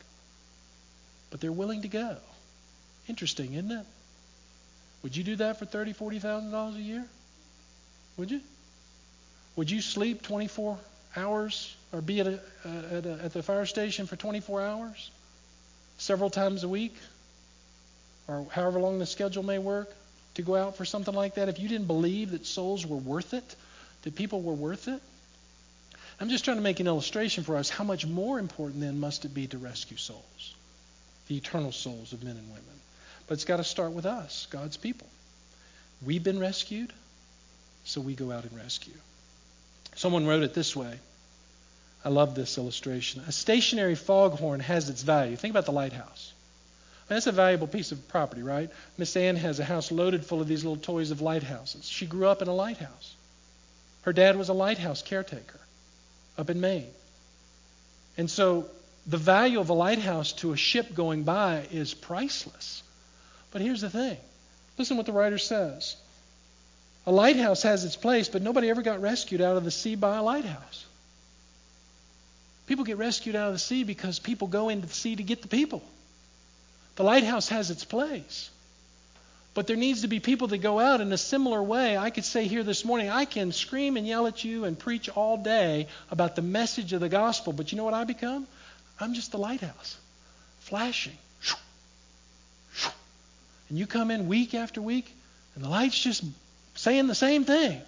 But they're willing to go. Interesting, isn't it? Would you do that for thirty, forty thousand dollars a year? Would you? Would you sleep 24 hours or be at, a, at, a, at the fire station for 24 hours, several times a week, or however long the schedule may work, to go out for something like that? If you didn't believe that souls were worth it, that people were worth it, I'm just trying to make an illustration for us. How much more important then must it be to rescue souls, the eternal souls of men and women? But it's got to start with us, God's people. We've been rescued, so we go out and rescue. Someone wrote it this way. I love this illustration. A stationary foghorn has its value. Think about the lighthouse. That's a valuable piece of property, right? Miss Ann has a house loaded full of these little toys of lighthouses. She grew up in a lighthouse. Her dad was a lighthouse caretaker up in Maine. And so the value of a lighthouse to a ship going by is priceless. But here's the thing listen what the writer says. A lighthouse has its place, but nobody ever got rescued out of the sea by a lighthouse. People get rescued out of the sea because people go into the sea to get the people. The lighthouse has its place. But there needs to be people that go out in a similar way. I could say here this morning, I can scream and yell at you and preach all day about the message of the gospel, but you know what I become? I'm just the lighthouse, flashing. And you come in week after week, and the light's just saying the same thing.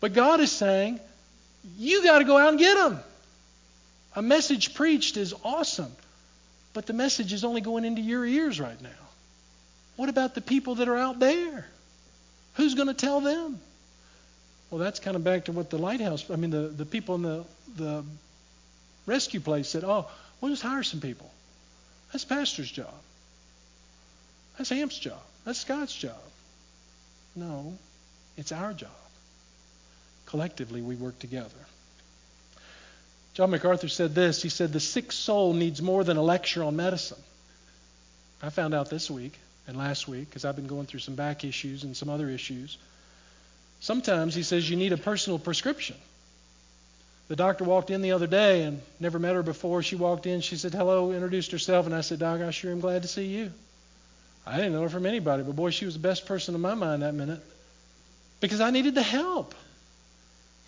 But God is saying, you got to go out and get them. A message preached is awesome, but the message is only going into your ears right now. What about the people that are out there? Who's going to tell them? Well, that's kind of back to what the lighthouse, I mean, the, the people in the, the rescue place said, oh, we'll just hire some people. That's pastor's job. That's Amp's job. That's Scott's job. No, it's our job. Collectively, we work together. John MacArthur said this. He said, The sick soul needs more than a lecture on medicine. I found out this week and last week because I've been going through some back issues and some other issues. Sometimes he says you need a personal prescription. The doctor walked in the other day and never met her before. She walked in, she said, Hello, introduced herself, and I said, Doc, I sure am glad to see you. I didn't know her from anybody, but boy, she was the best person in my mind that minute because I needed the help.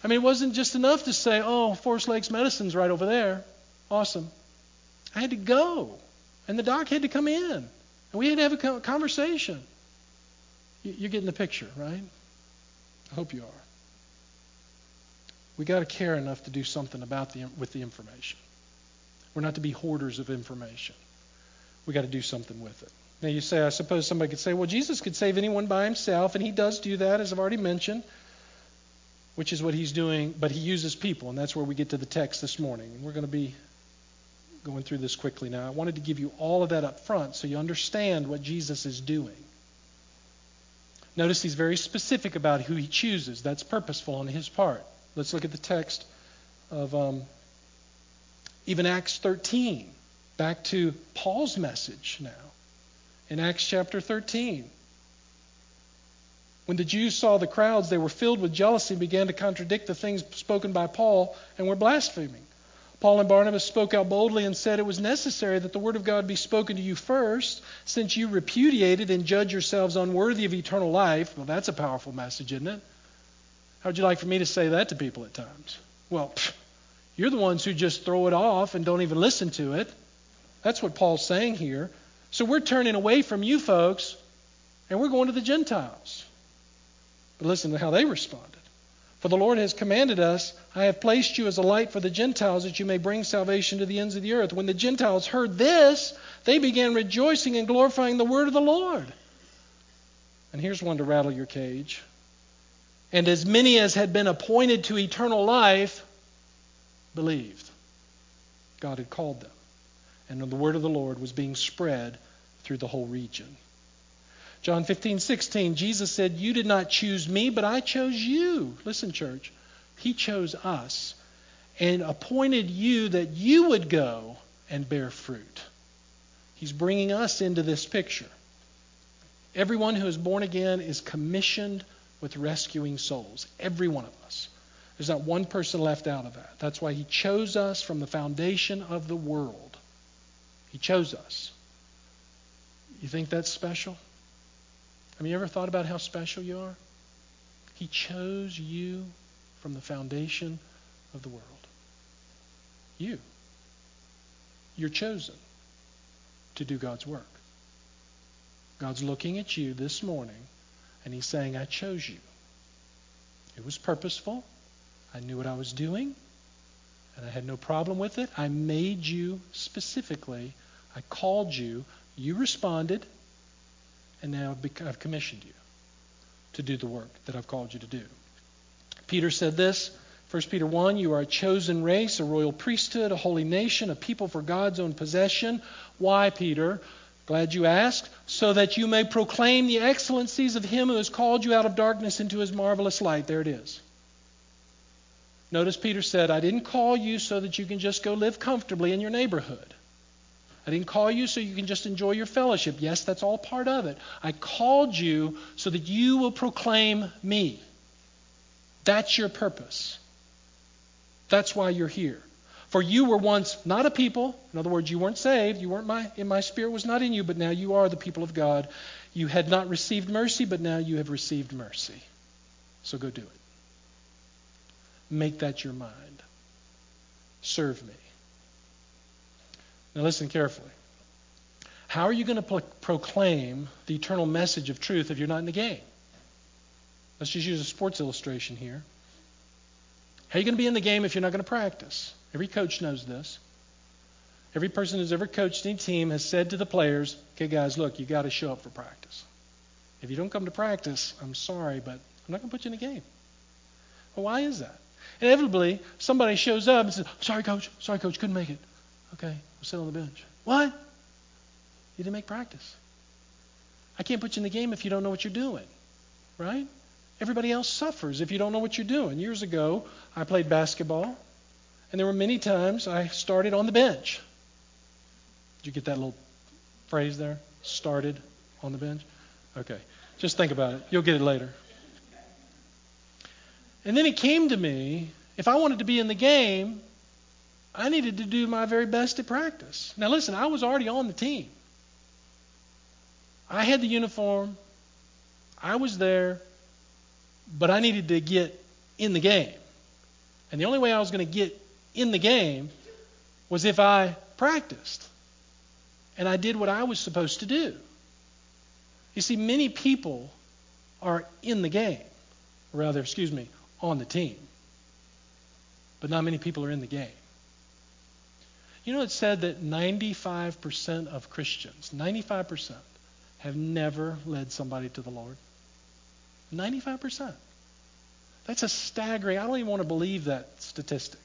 I mean, it wasn't just enough to say, Oh, Forest Lakes Medicine's right over there. Awesome. I had to go, and the doc had to come in. And we had to have a conversation. You're getting the picture, right? I hope you are. We got to care enough to do something about the with the information. We're not to be hoarders of information. We got to do something with it. Now you say, I suppose somebody could say, well, Jesus could save anyone by himself, and he does do that, as I've already mentioned, which is what he's doing, but he uses people, and that's where we get to the text this morning. And We're going to be going through this quickly now. I wanted to give you all of that up front so you understand what Jesus is doing. Notice he's very specific about who he chooses. That's purposeful on his part. Let's look at the text of um, even Acts 13. Back to Paul's message now. In Acts chapter 13. When the Jews saw the crowds, they were filled with jealousy and began to contradict the things spoken by Paul and were blaspheming. Paul and Barnabas spoke out boldly and said it was necessary that the word of God be spoken to you first, since you repudiated and judge yourselves unworthy of eternal life. Well, that's a powerful message, isn't it? How would you like for me to say that to people at times? Well, pff, you're the ones who just throw it off and don't even listen to it. That's what Paul's saying here. So we're turning away from you folks and we're going to the Gentiles. But listen to how they responded. For the Lord has commanded us, I have placed you as a light for the Gentiles that you may bring salvation to the ends of the earth. When the Gentiles heard this, they began rejoicing and glorifying the word of the Lord. And here's one to rattle your cage. And as many as had been appointed to eternal life believed. God had called them. And the word of the Lord was being spread through the whole region. John 15, 16, Jesus said, You did not choose me, but I chose you. Listen, church. He chose us and appointed you that you would go and bear fruit. He's bringing us into this picture. Everyone who is born again is commissioned with rescuing souls. Every one of us. There's not one person left out of that. That's why He chose us from the foundation of the world. He chose us. You think that's special? Have you ever thought about how special you are? He chose you from the foundation of the world. You. You're chosen to do God's work. God's looking at you this morning and He's saying, I chose you. It was purposeful. I knew what I was doing, and I had no problem with it. I made you specifically. I called you. You responded, and now I've commissioned you to do the work that I've called you to do. Peter said this 1 Peter 1 You are a chosen race, a royal priesthood, a holy nation, a people for God's own possession. Why, Peter? Glad you asked. So that you may proclaim the excellencies of Him who has called you out of darkness into His marvelous light. There it is. Notice Peter said, I didn't call you so that you can just go live comfortably in your neighborhood. I didn't call you so you can just enjoy your fellowship. Yes, that's all part of it. I called you so that you will proclaim me. That's your purpose. That's why you're here. For you were once not a people. In other words, you weren't saved. You weren't my in my spirit was not in you, but now you are the people of God. You had not received mercy, but now you have received mercy. So go do it. Make that your mind. Serve me. Now, listen carefully. How are you going to pro- proclaim the eternal message of truth if you're not in the game? Let's just use a sports illustration here. How are you going to be in the game if you're not going to practice? Every coach knows this. Every person who's ever coached any team has said to the players, okay, guys, look, you got to show up for practice. If you don't come to practice, I'm sorry, but I'm not going to put you in the game. Well, why is that? Inevitably, somebody shows up and says, sorry, coach, sorry, coach, couldn't make it. Okay, we'll sit on the bench. What? You didn't make practice. I can't put you in the game if you don't know what you're doing, right? Everybody else suffers if you don't know what you're doing. Years ago, I played basketball, and there were many times I started on the bench. Did you get that little phrase there? Started on the bench? Okay. Just think about it. You'll get it later. And then it came to me if I wanted to be in the game, I needed to do my very best at practice. Now, listen, I was already on the team. I had the uniform, I was there, but I needed to get in the game. And the only way I was going to get in the game was if I practiced and I did what I was supposed to do. You see, many people are in the game, rather, excuse me, on the team, but not many people are in the game. You know, it said that 95% of Christians, 95%, have never led somebody to the Lord. 95%. That's a staggering, I don't even want to believe that statistic.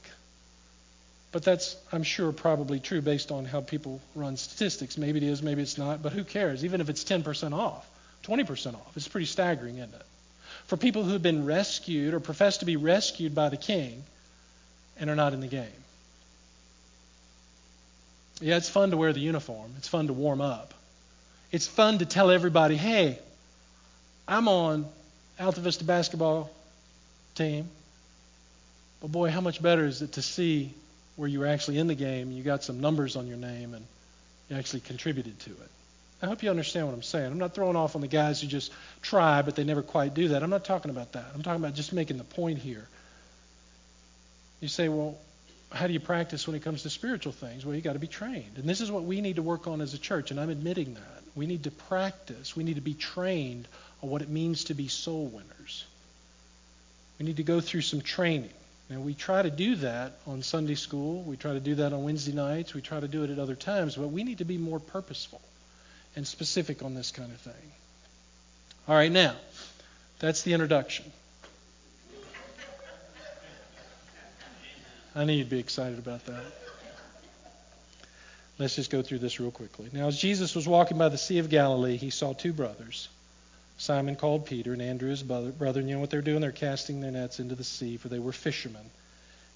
But that's, I'm sure, probably true based on how people run statistics. Maybe it is, maybe it's not, but who cares? Even if it's 10% off, 20% off, it's pretty staggering, isn't it? For people who have been rescued or profess to be rescued by the king and are not in the game. Yeah, it's fun to wear the uniform. It's fun to warm up. It's fun to tell everybody, hey, I'm on Alta Vista basketball team. But boy, how much better is it to see where you were actually in the game, you got some numbers on your name, and you actually contributed to it. I hope you understand what I'm saying. I'm not throwing off on the guys who just try, but they never quite do that. I'm not talking about that. I'm talking about just making the point here. You say, well, how do you practice when it comes to spiritual things? Well, you got to be trained. And this is what we need to work on as a church, and I'm admitting that. We need to practice. We need to be trained on what it means to be soul winners. We need to go through some training. And we try to do that on Sunday school. We try to do that on Wednesday nights. We try to do it at other times. But we need to be more purposeful and specific on this kind of thing. All right, now, that's the introduction. I knew you'd be excited about that. Let's just go through this real quickly. Now, as Jesus was walking by the Sea of Galilee, he saw two brothers, Simon called Peter and Andrew his brother. Brother, and you know what they're doing? They're casting their nets into the sea, for they were fishermen.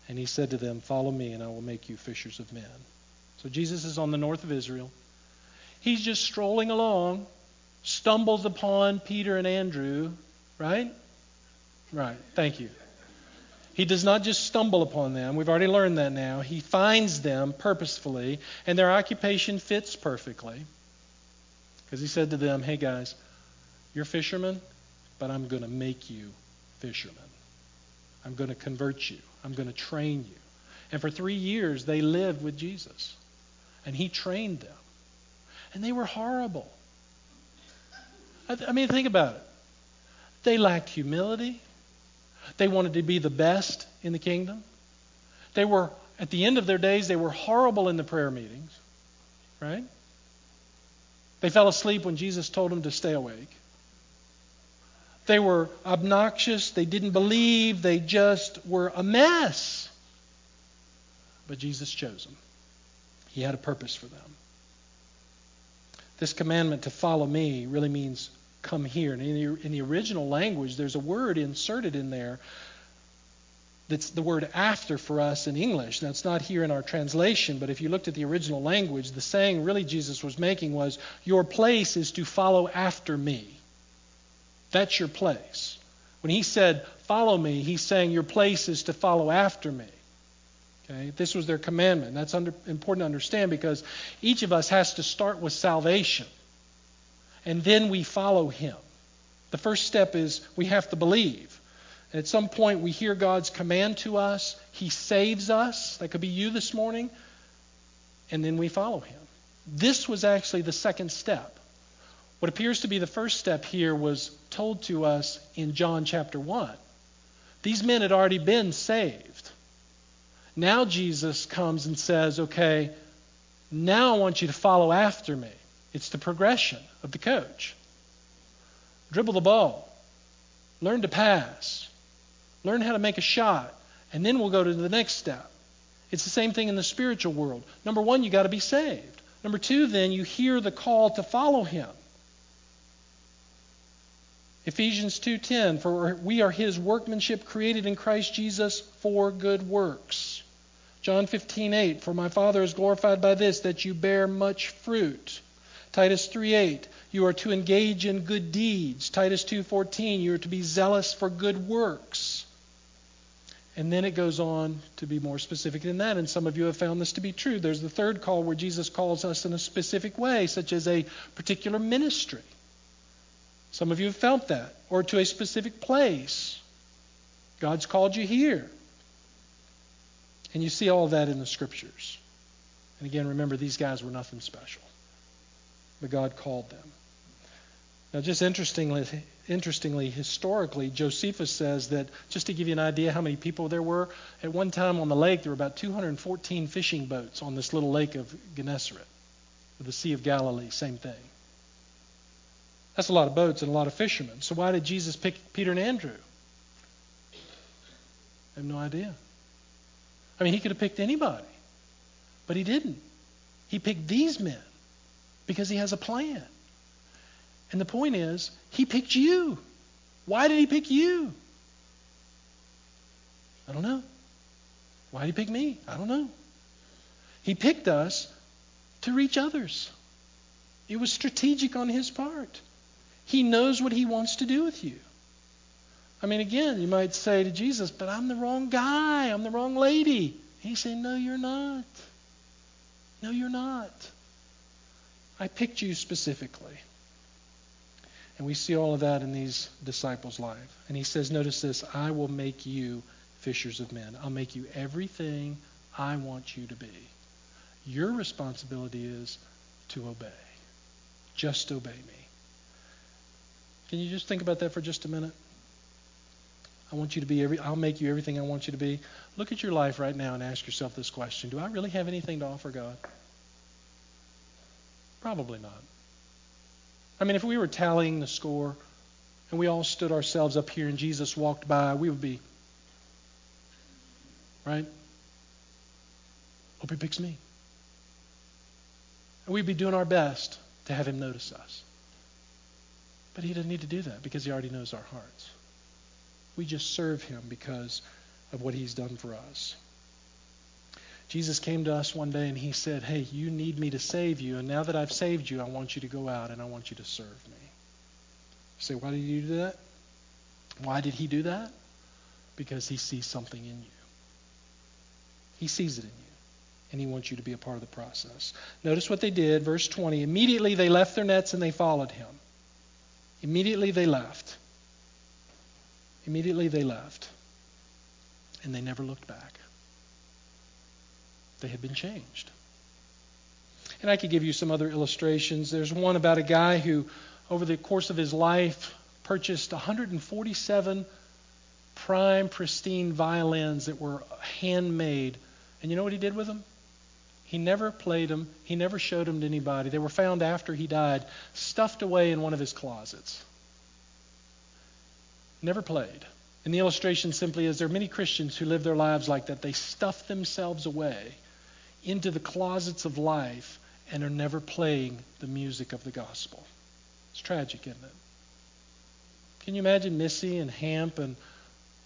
And he said to them, Follow me, and I will make you fishers of men. So Jesus is on the north of Israel. He's just strolling along, stumbles upon Peter and Andrew, right? Right. Thank you. He does not just stumble upon them. We've already learned that now. He finds them purposefully, and their occupation fits perfectly. Because he said to them, Hey guys, you're fishermen, but I'm going to make you fishermen. I'm going to convert you. I'm going to train you. And for three years, they lived with Jesus. And he trained them. And they were horrible. I, mean, think about it. They lacked humility. They wanted to be the best in the kingdom. They were, at the end of their days, they were horrible in the prayer meetings, right? They fell asleep when Jesus told them to stay awake. They were obnoxious. They didn't believe. They just were a mess. But Jesus chose them. He had a purpose for them. This commandment to follow me really means come here. And in the, in the original language, there's a word inserted in there that's the word after for us in English. Now, it's not here in our translation, but if you looked at the original language, the saying really Jesus was making was, Your place is to follow after me. That's your place. When he said, Follow me, he's saying, Your place is to follow after me. Okay? This was their commandment. That's under, important to understand because each of us has to start with salvation and then we follow him. The first step is we have to believe. And at some point, we hear God's command to us. He saves us. That could be you this morning. And then we follow him. This was actually the second step. What appears to be the first step here was told to us in John chapter 1. These men had already been saved. Now Jesus comes and says, okay, now I want you to follow after me. It's the progression of the coach. Dribble the ball, learn to pass, learn how to make a shot, and then we'll go to the next step. It's the same thing in the spiritual world. Number one, you got to be saved. Number two, then, you hear the call to follow him. Ephesians 2:10 for we are his workmanship created in Christ Jesus for good works. John 15:8 for my father is glorified by this that you bear much fruit. Titus 3:8, you are to engage in good deeds. Titus 2:14, you are to be zealous for good works. And then it goes on to be more specific than that, and some of you have found this to be true. There's the third call where Jesus calls us in a specific way, such as a particular ministry. Some of you have felt that, or to a specific place. God's called you here. And you see all that in the scriptures. And again, remember, these guys were nothing special but God called them. Now, just interestingly, interestingly, historically, Josephus says that, just to give you an idea how many people there were, at one time on the lake there were about 214 fishing boats on this little lake of Gennesaret, the Sea of Galilee, same thing. That's a lot of boats and a lot of fishermen. So why did Jesus pick Peter and Andrew? I have no idea. I mean, he could have picked anybody, but he didn't. He picked these men because he has a plan. And the point is, he picked you. Why did he pick you? I don't know. Why did he pick me? I don't know. He picked us to reach others. It was strategic on his part. He knows what he wants to do with you. I mean, again, you might say to Jesus, but I'm the wrong guy. I'm the wrong lady. He said, No, you're not. No, you're not. I picked you specifically. And we see all of that in these disciples' life. And he says, notice this I will make you fishers of men. I'll make you everything I want you to be. Your responsibility is to obey. Just obey me. Can you just think about that for just a minute? I want you to be every I'll make you everything I want you to be. Look at your life right now and ask yourself this question. Do I really have anything to offer God? Probably not. I mean, if we were tallying the score and we all stood ourselves up here and Jesus walked by, we would be, right? Hope he picks me. And we'd be doing our best to have him notice us. But he doesn't need to do that because he already knows our hearts. We just serve him because of what he's done for us. Jesus came to us one day and he said, Hey, you need me to save you. And now that I've saved you, I want you to go out and I want you to serve me. You say, Why did you do that? Why did he do that? Because he sees something in you. He sees it in you. and He wants you to be a part of the process. Notice what they did, verse 20. Immediately they left their nets and they followed Him. Immediately they left. Immediately they left. And they never looked back. They had been changed. And I could give you some other illustrations. There's one about a guy who, over the course of his life, purchased 147 prime, pristine violins that were handmade. And you know what he did with them? He never played them. He never showed them to anybody. They were found after he died, stuffed away in one of his closets. Never played. And the illustration simply is there are many Christians who live their lives like that. They stuff themselves away into the closets of life and are never playing the music of the gospel. It's tragic, isn't it? Can you imagine Missy and Hamp and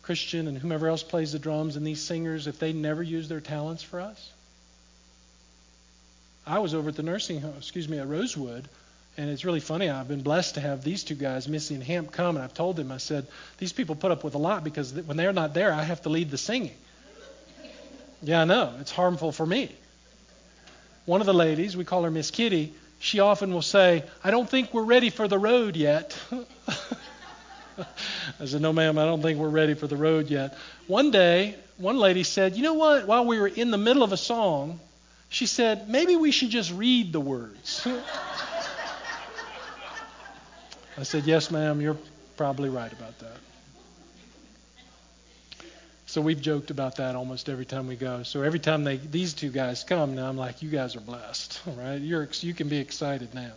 Christian and whomever else plays the drums and these singers if they never use their talents for us? I was over at the nursing home, excuse me, at Rosewood, and it's really funny. I've been blessed to have these two guys, Missy and Hamp, come, and I've told them, I said, these people put up with a lot because when they're not there, I have to lead the singing. Yeah, I know. It's harmful for me. One of the ladies, we call her Miss Kitty, she often will say, I don't think we're ready for the road yet. I said, No, ma'am, I don't think we're ready for the road yet. One day, one lady said, You know what? While we were in the middle of a song, she said, Maybe we should just read the words. I said, Yes, ma'am, you're probably right about that. So we've joked about that almost every time we go. So every time they, these two guys come, now I'm like, you guys are blessed, right? You're, you can be excited now.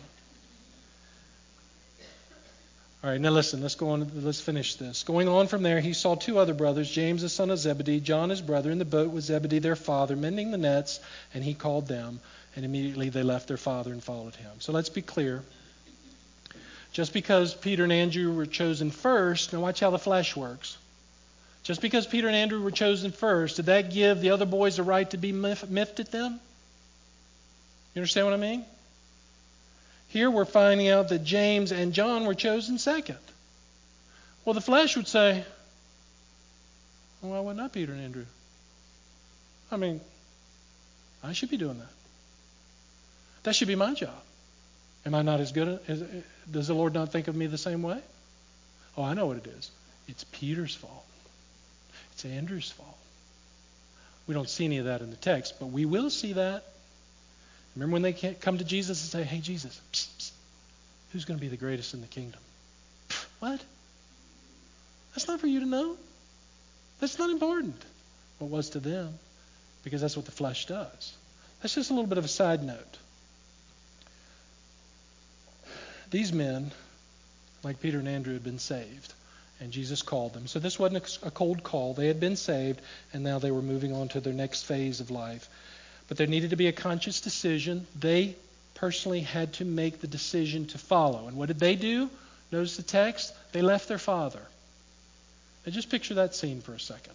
All right, now listen, let's go on, let's finish this. Going on from there, he saw two other brothers, James the son of Zebedee, John his brother, in the boat with Zebedee their father, mending the nets, and he called them, and immediately they left their father and followed him. So let's be clear. Just because Peter and Andrew were chosen first, now watch how the flesh works. Just because Peter and Andrew were chosen first, did that give the other boys a right to be miffed at them? You understand what I mean? Here we're finding out that James and John were chosen second. Well, the flesh would say, well, why would not Peter and Andrew? I mean, I should be doing that. That should be my job. Am I not as good? As, does the Lord not think of me the same way? Oh, I know what it is. It's Peter's fault. It's Andrew's fault. We don't see any of that in the text, but we will see that Remember when they come to Jesus and say, Hey, Jesus, psst, psst, who's going to be the greatest in the kingdom? What? That's not for you to know. That's not important. What was to them, because that's what the flesh does. That's just a little bit of a side note. These men, like Peter and Andrew, had been saved, and Jesus called them. So this wasn't a cold call. They had been saved, and now they were moving on to their next phase of life. But there needed to be a conscious decision. They personally had to make the decision to follow. And what did they do? Notice the text. They left their father. Now just picture that scene for a second.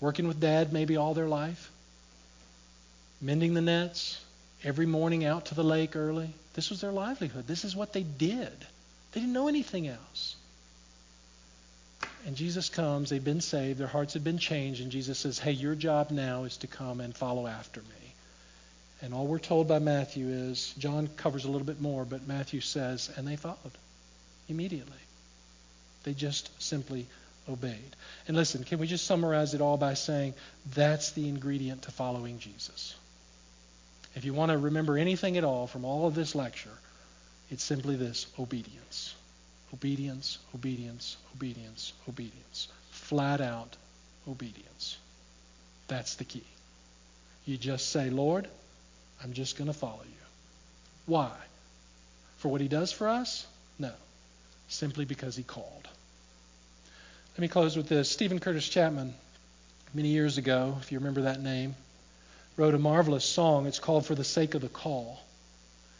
Working with dad maybe all their life, mending the nets, every morning out to the lake early. This was their livelihood. This is what they did. They didn't know anything else. And Jesus comes, they've been saved, their hearts have been changed, and Jesus says, Hey, your job now is to come and follow after me. And all we're told by Matthew is, John covers a little bit more, but Matthew says, and they followed immediately. They just simply obeyed. And listen, can we just summarize it all by saying that's the ingredient to following Jesus? If you want to remember anything at all from all of this lecture, it's simply this obedience. Obedience, obedience, obedience, obedience. Flat out obedience. That's the key. You just say, Lord, I'm just going to follow you. Why? For what he does for us? No. Simply because he called. Let me close with this. Steven Curtis Chapman, many years ago, if you remember that name, wrote a marvelous song. It's called For the Sake of the Call.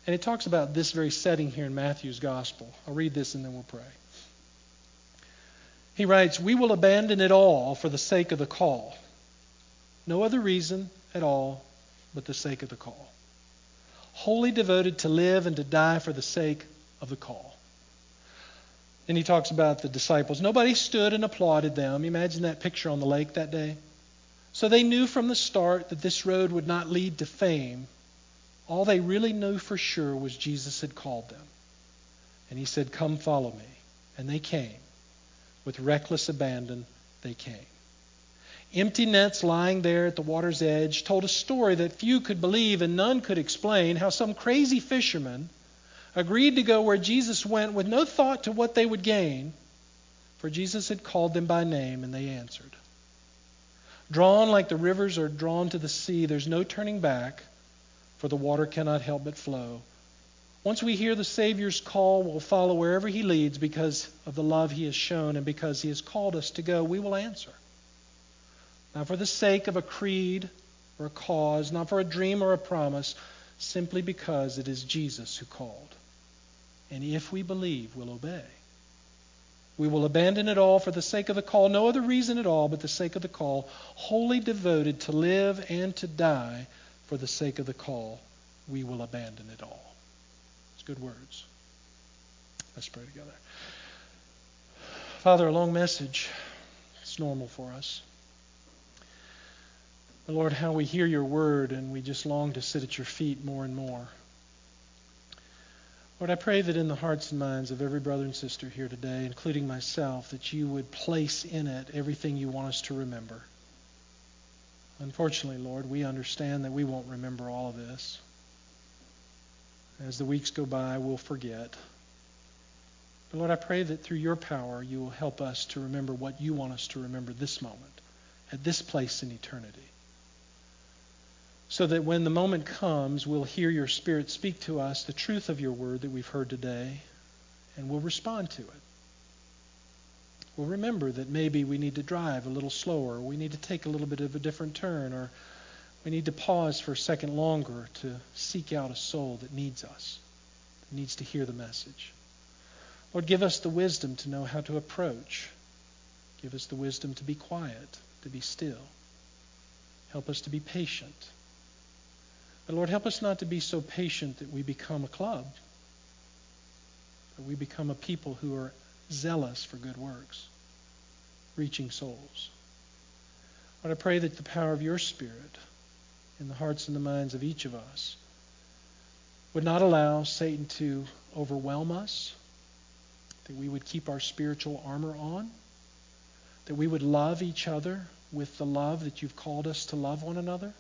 And it talks about this very setting here in Matthew's gospel. I'll read this and then we'll pray. He writes, We will abandon it all for the sake of the call. No other reason at all but the sake of the call. Wholly devoted to live and to die for the sake of the call. Then he talks about the disciples. Nobody stood and applauded them. Imagine that picture on the lake that day. So they knew from the start that this road would not lead to fame. All they really knew for sure was Jesus had called them. And he said, Come follow me. And they came. With reckless abandon, they came. Empty nets lying there at the water's edge told a story that few could believe and none could explain how some crazy fishermen agreed to go where Jesus went with no thought to what they would gain, for Jesus had called them by name and they answered. Drawn like the rivers are drawn to the sea, there's no turning back, for the water cannot help but flow. Once we hear the Savior's call, we'll follow wherever He leads because of the love He has shown and because He has called us to go. We will answer. Not for the sake of a creed or a cause, not for a dream or a promise, simply because it is Jesus who called. And if we believe, we'll obey. We will abandon it all for the sake of the call, no other reason at all but the sake of the call, wholly devoted to live and to die for the sake of the call. We will abandon it all. It's good words. Let's pray together. Father, a long message. It's normal for us. But Lord, how we hear your word and we just long to sit at your feet more and more. Lord, I pray that in the hearts and minds of every brother and sister here today, including myself, that you would place in it everything you want us to remember. Unfortunately, Lord, we understand that we won't remember all of this. As the weeks go by, we'll forget. But Lord, I pray that through your power, you will help us to remember what you want us to remember this moment, at this place in eternity so that when the moment comes, we'll hear your Spirit speak to us the truth of your word that we've heard today, and we'll respond to it. We'll remember that maybe we need to drive a little slower, we need to take a little bit of a different turn, or we need to pause for a second longer to seek out a soul that needs us, that needs to hear the message. Lord, give us the wisdom to know how to approach. Give us the wisdom to be quiet, to be still. Help us to be patient but Lord, help us not to be so patient that we become a club, that we become a people who are zealous for good works, reaching souls. Lord, I pray that the power of your Spirit in the hearts and the minds of each of us would not allow Satan to overwhelm us, that we would keep our spiritual armor on, that we would love each other with the love that you've called us to love one another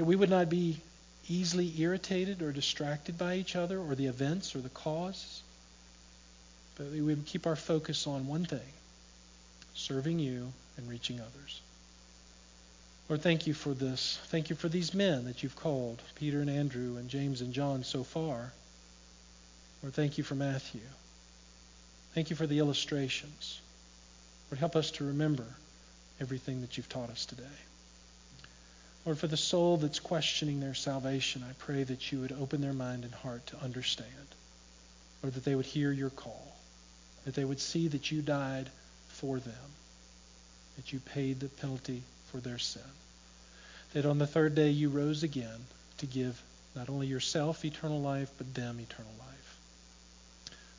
that we would not be easily irritated or distracted by each other or the events or the cause, but we would keep our focus on one thing serving you and reaching others. Lord, thank you for this. Thank you for these men that you've called, Peter and Andrew and James and John so far. Lord, thank you for Matthew. Thank you for the illustrations. Lord, help us to remember everything that you've taught us today. Lord, for the soul that's questioning their salvation, I pray that you would open their mind and heart to understand. Or that they would hear your call. That they would see that you died for them. That you paid the penalty for their sin. That on the third day you rose again to give not only yourself eternal life, but them eternal life.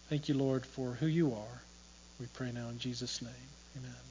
Thank you, Lord, for who you are. We pray now in Jesus' name. Amen.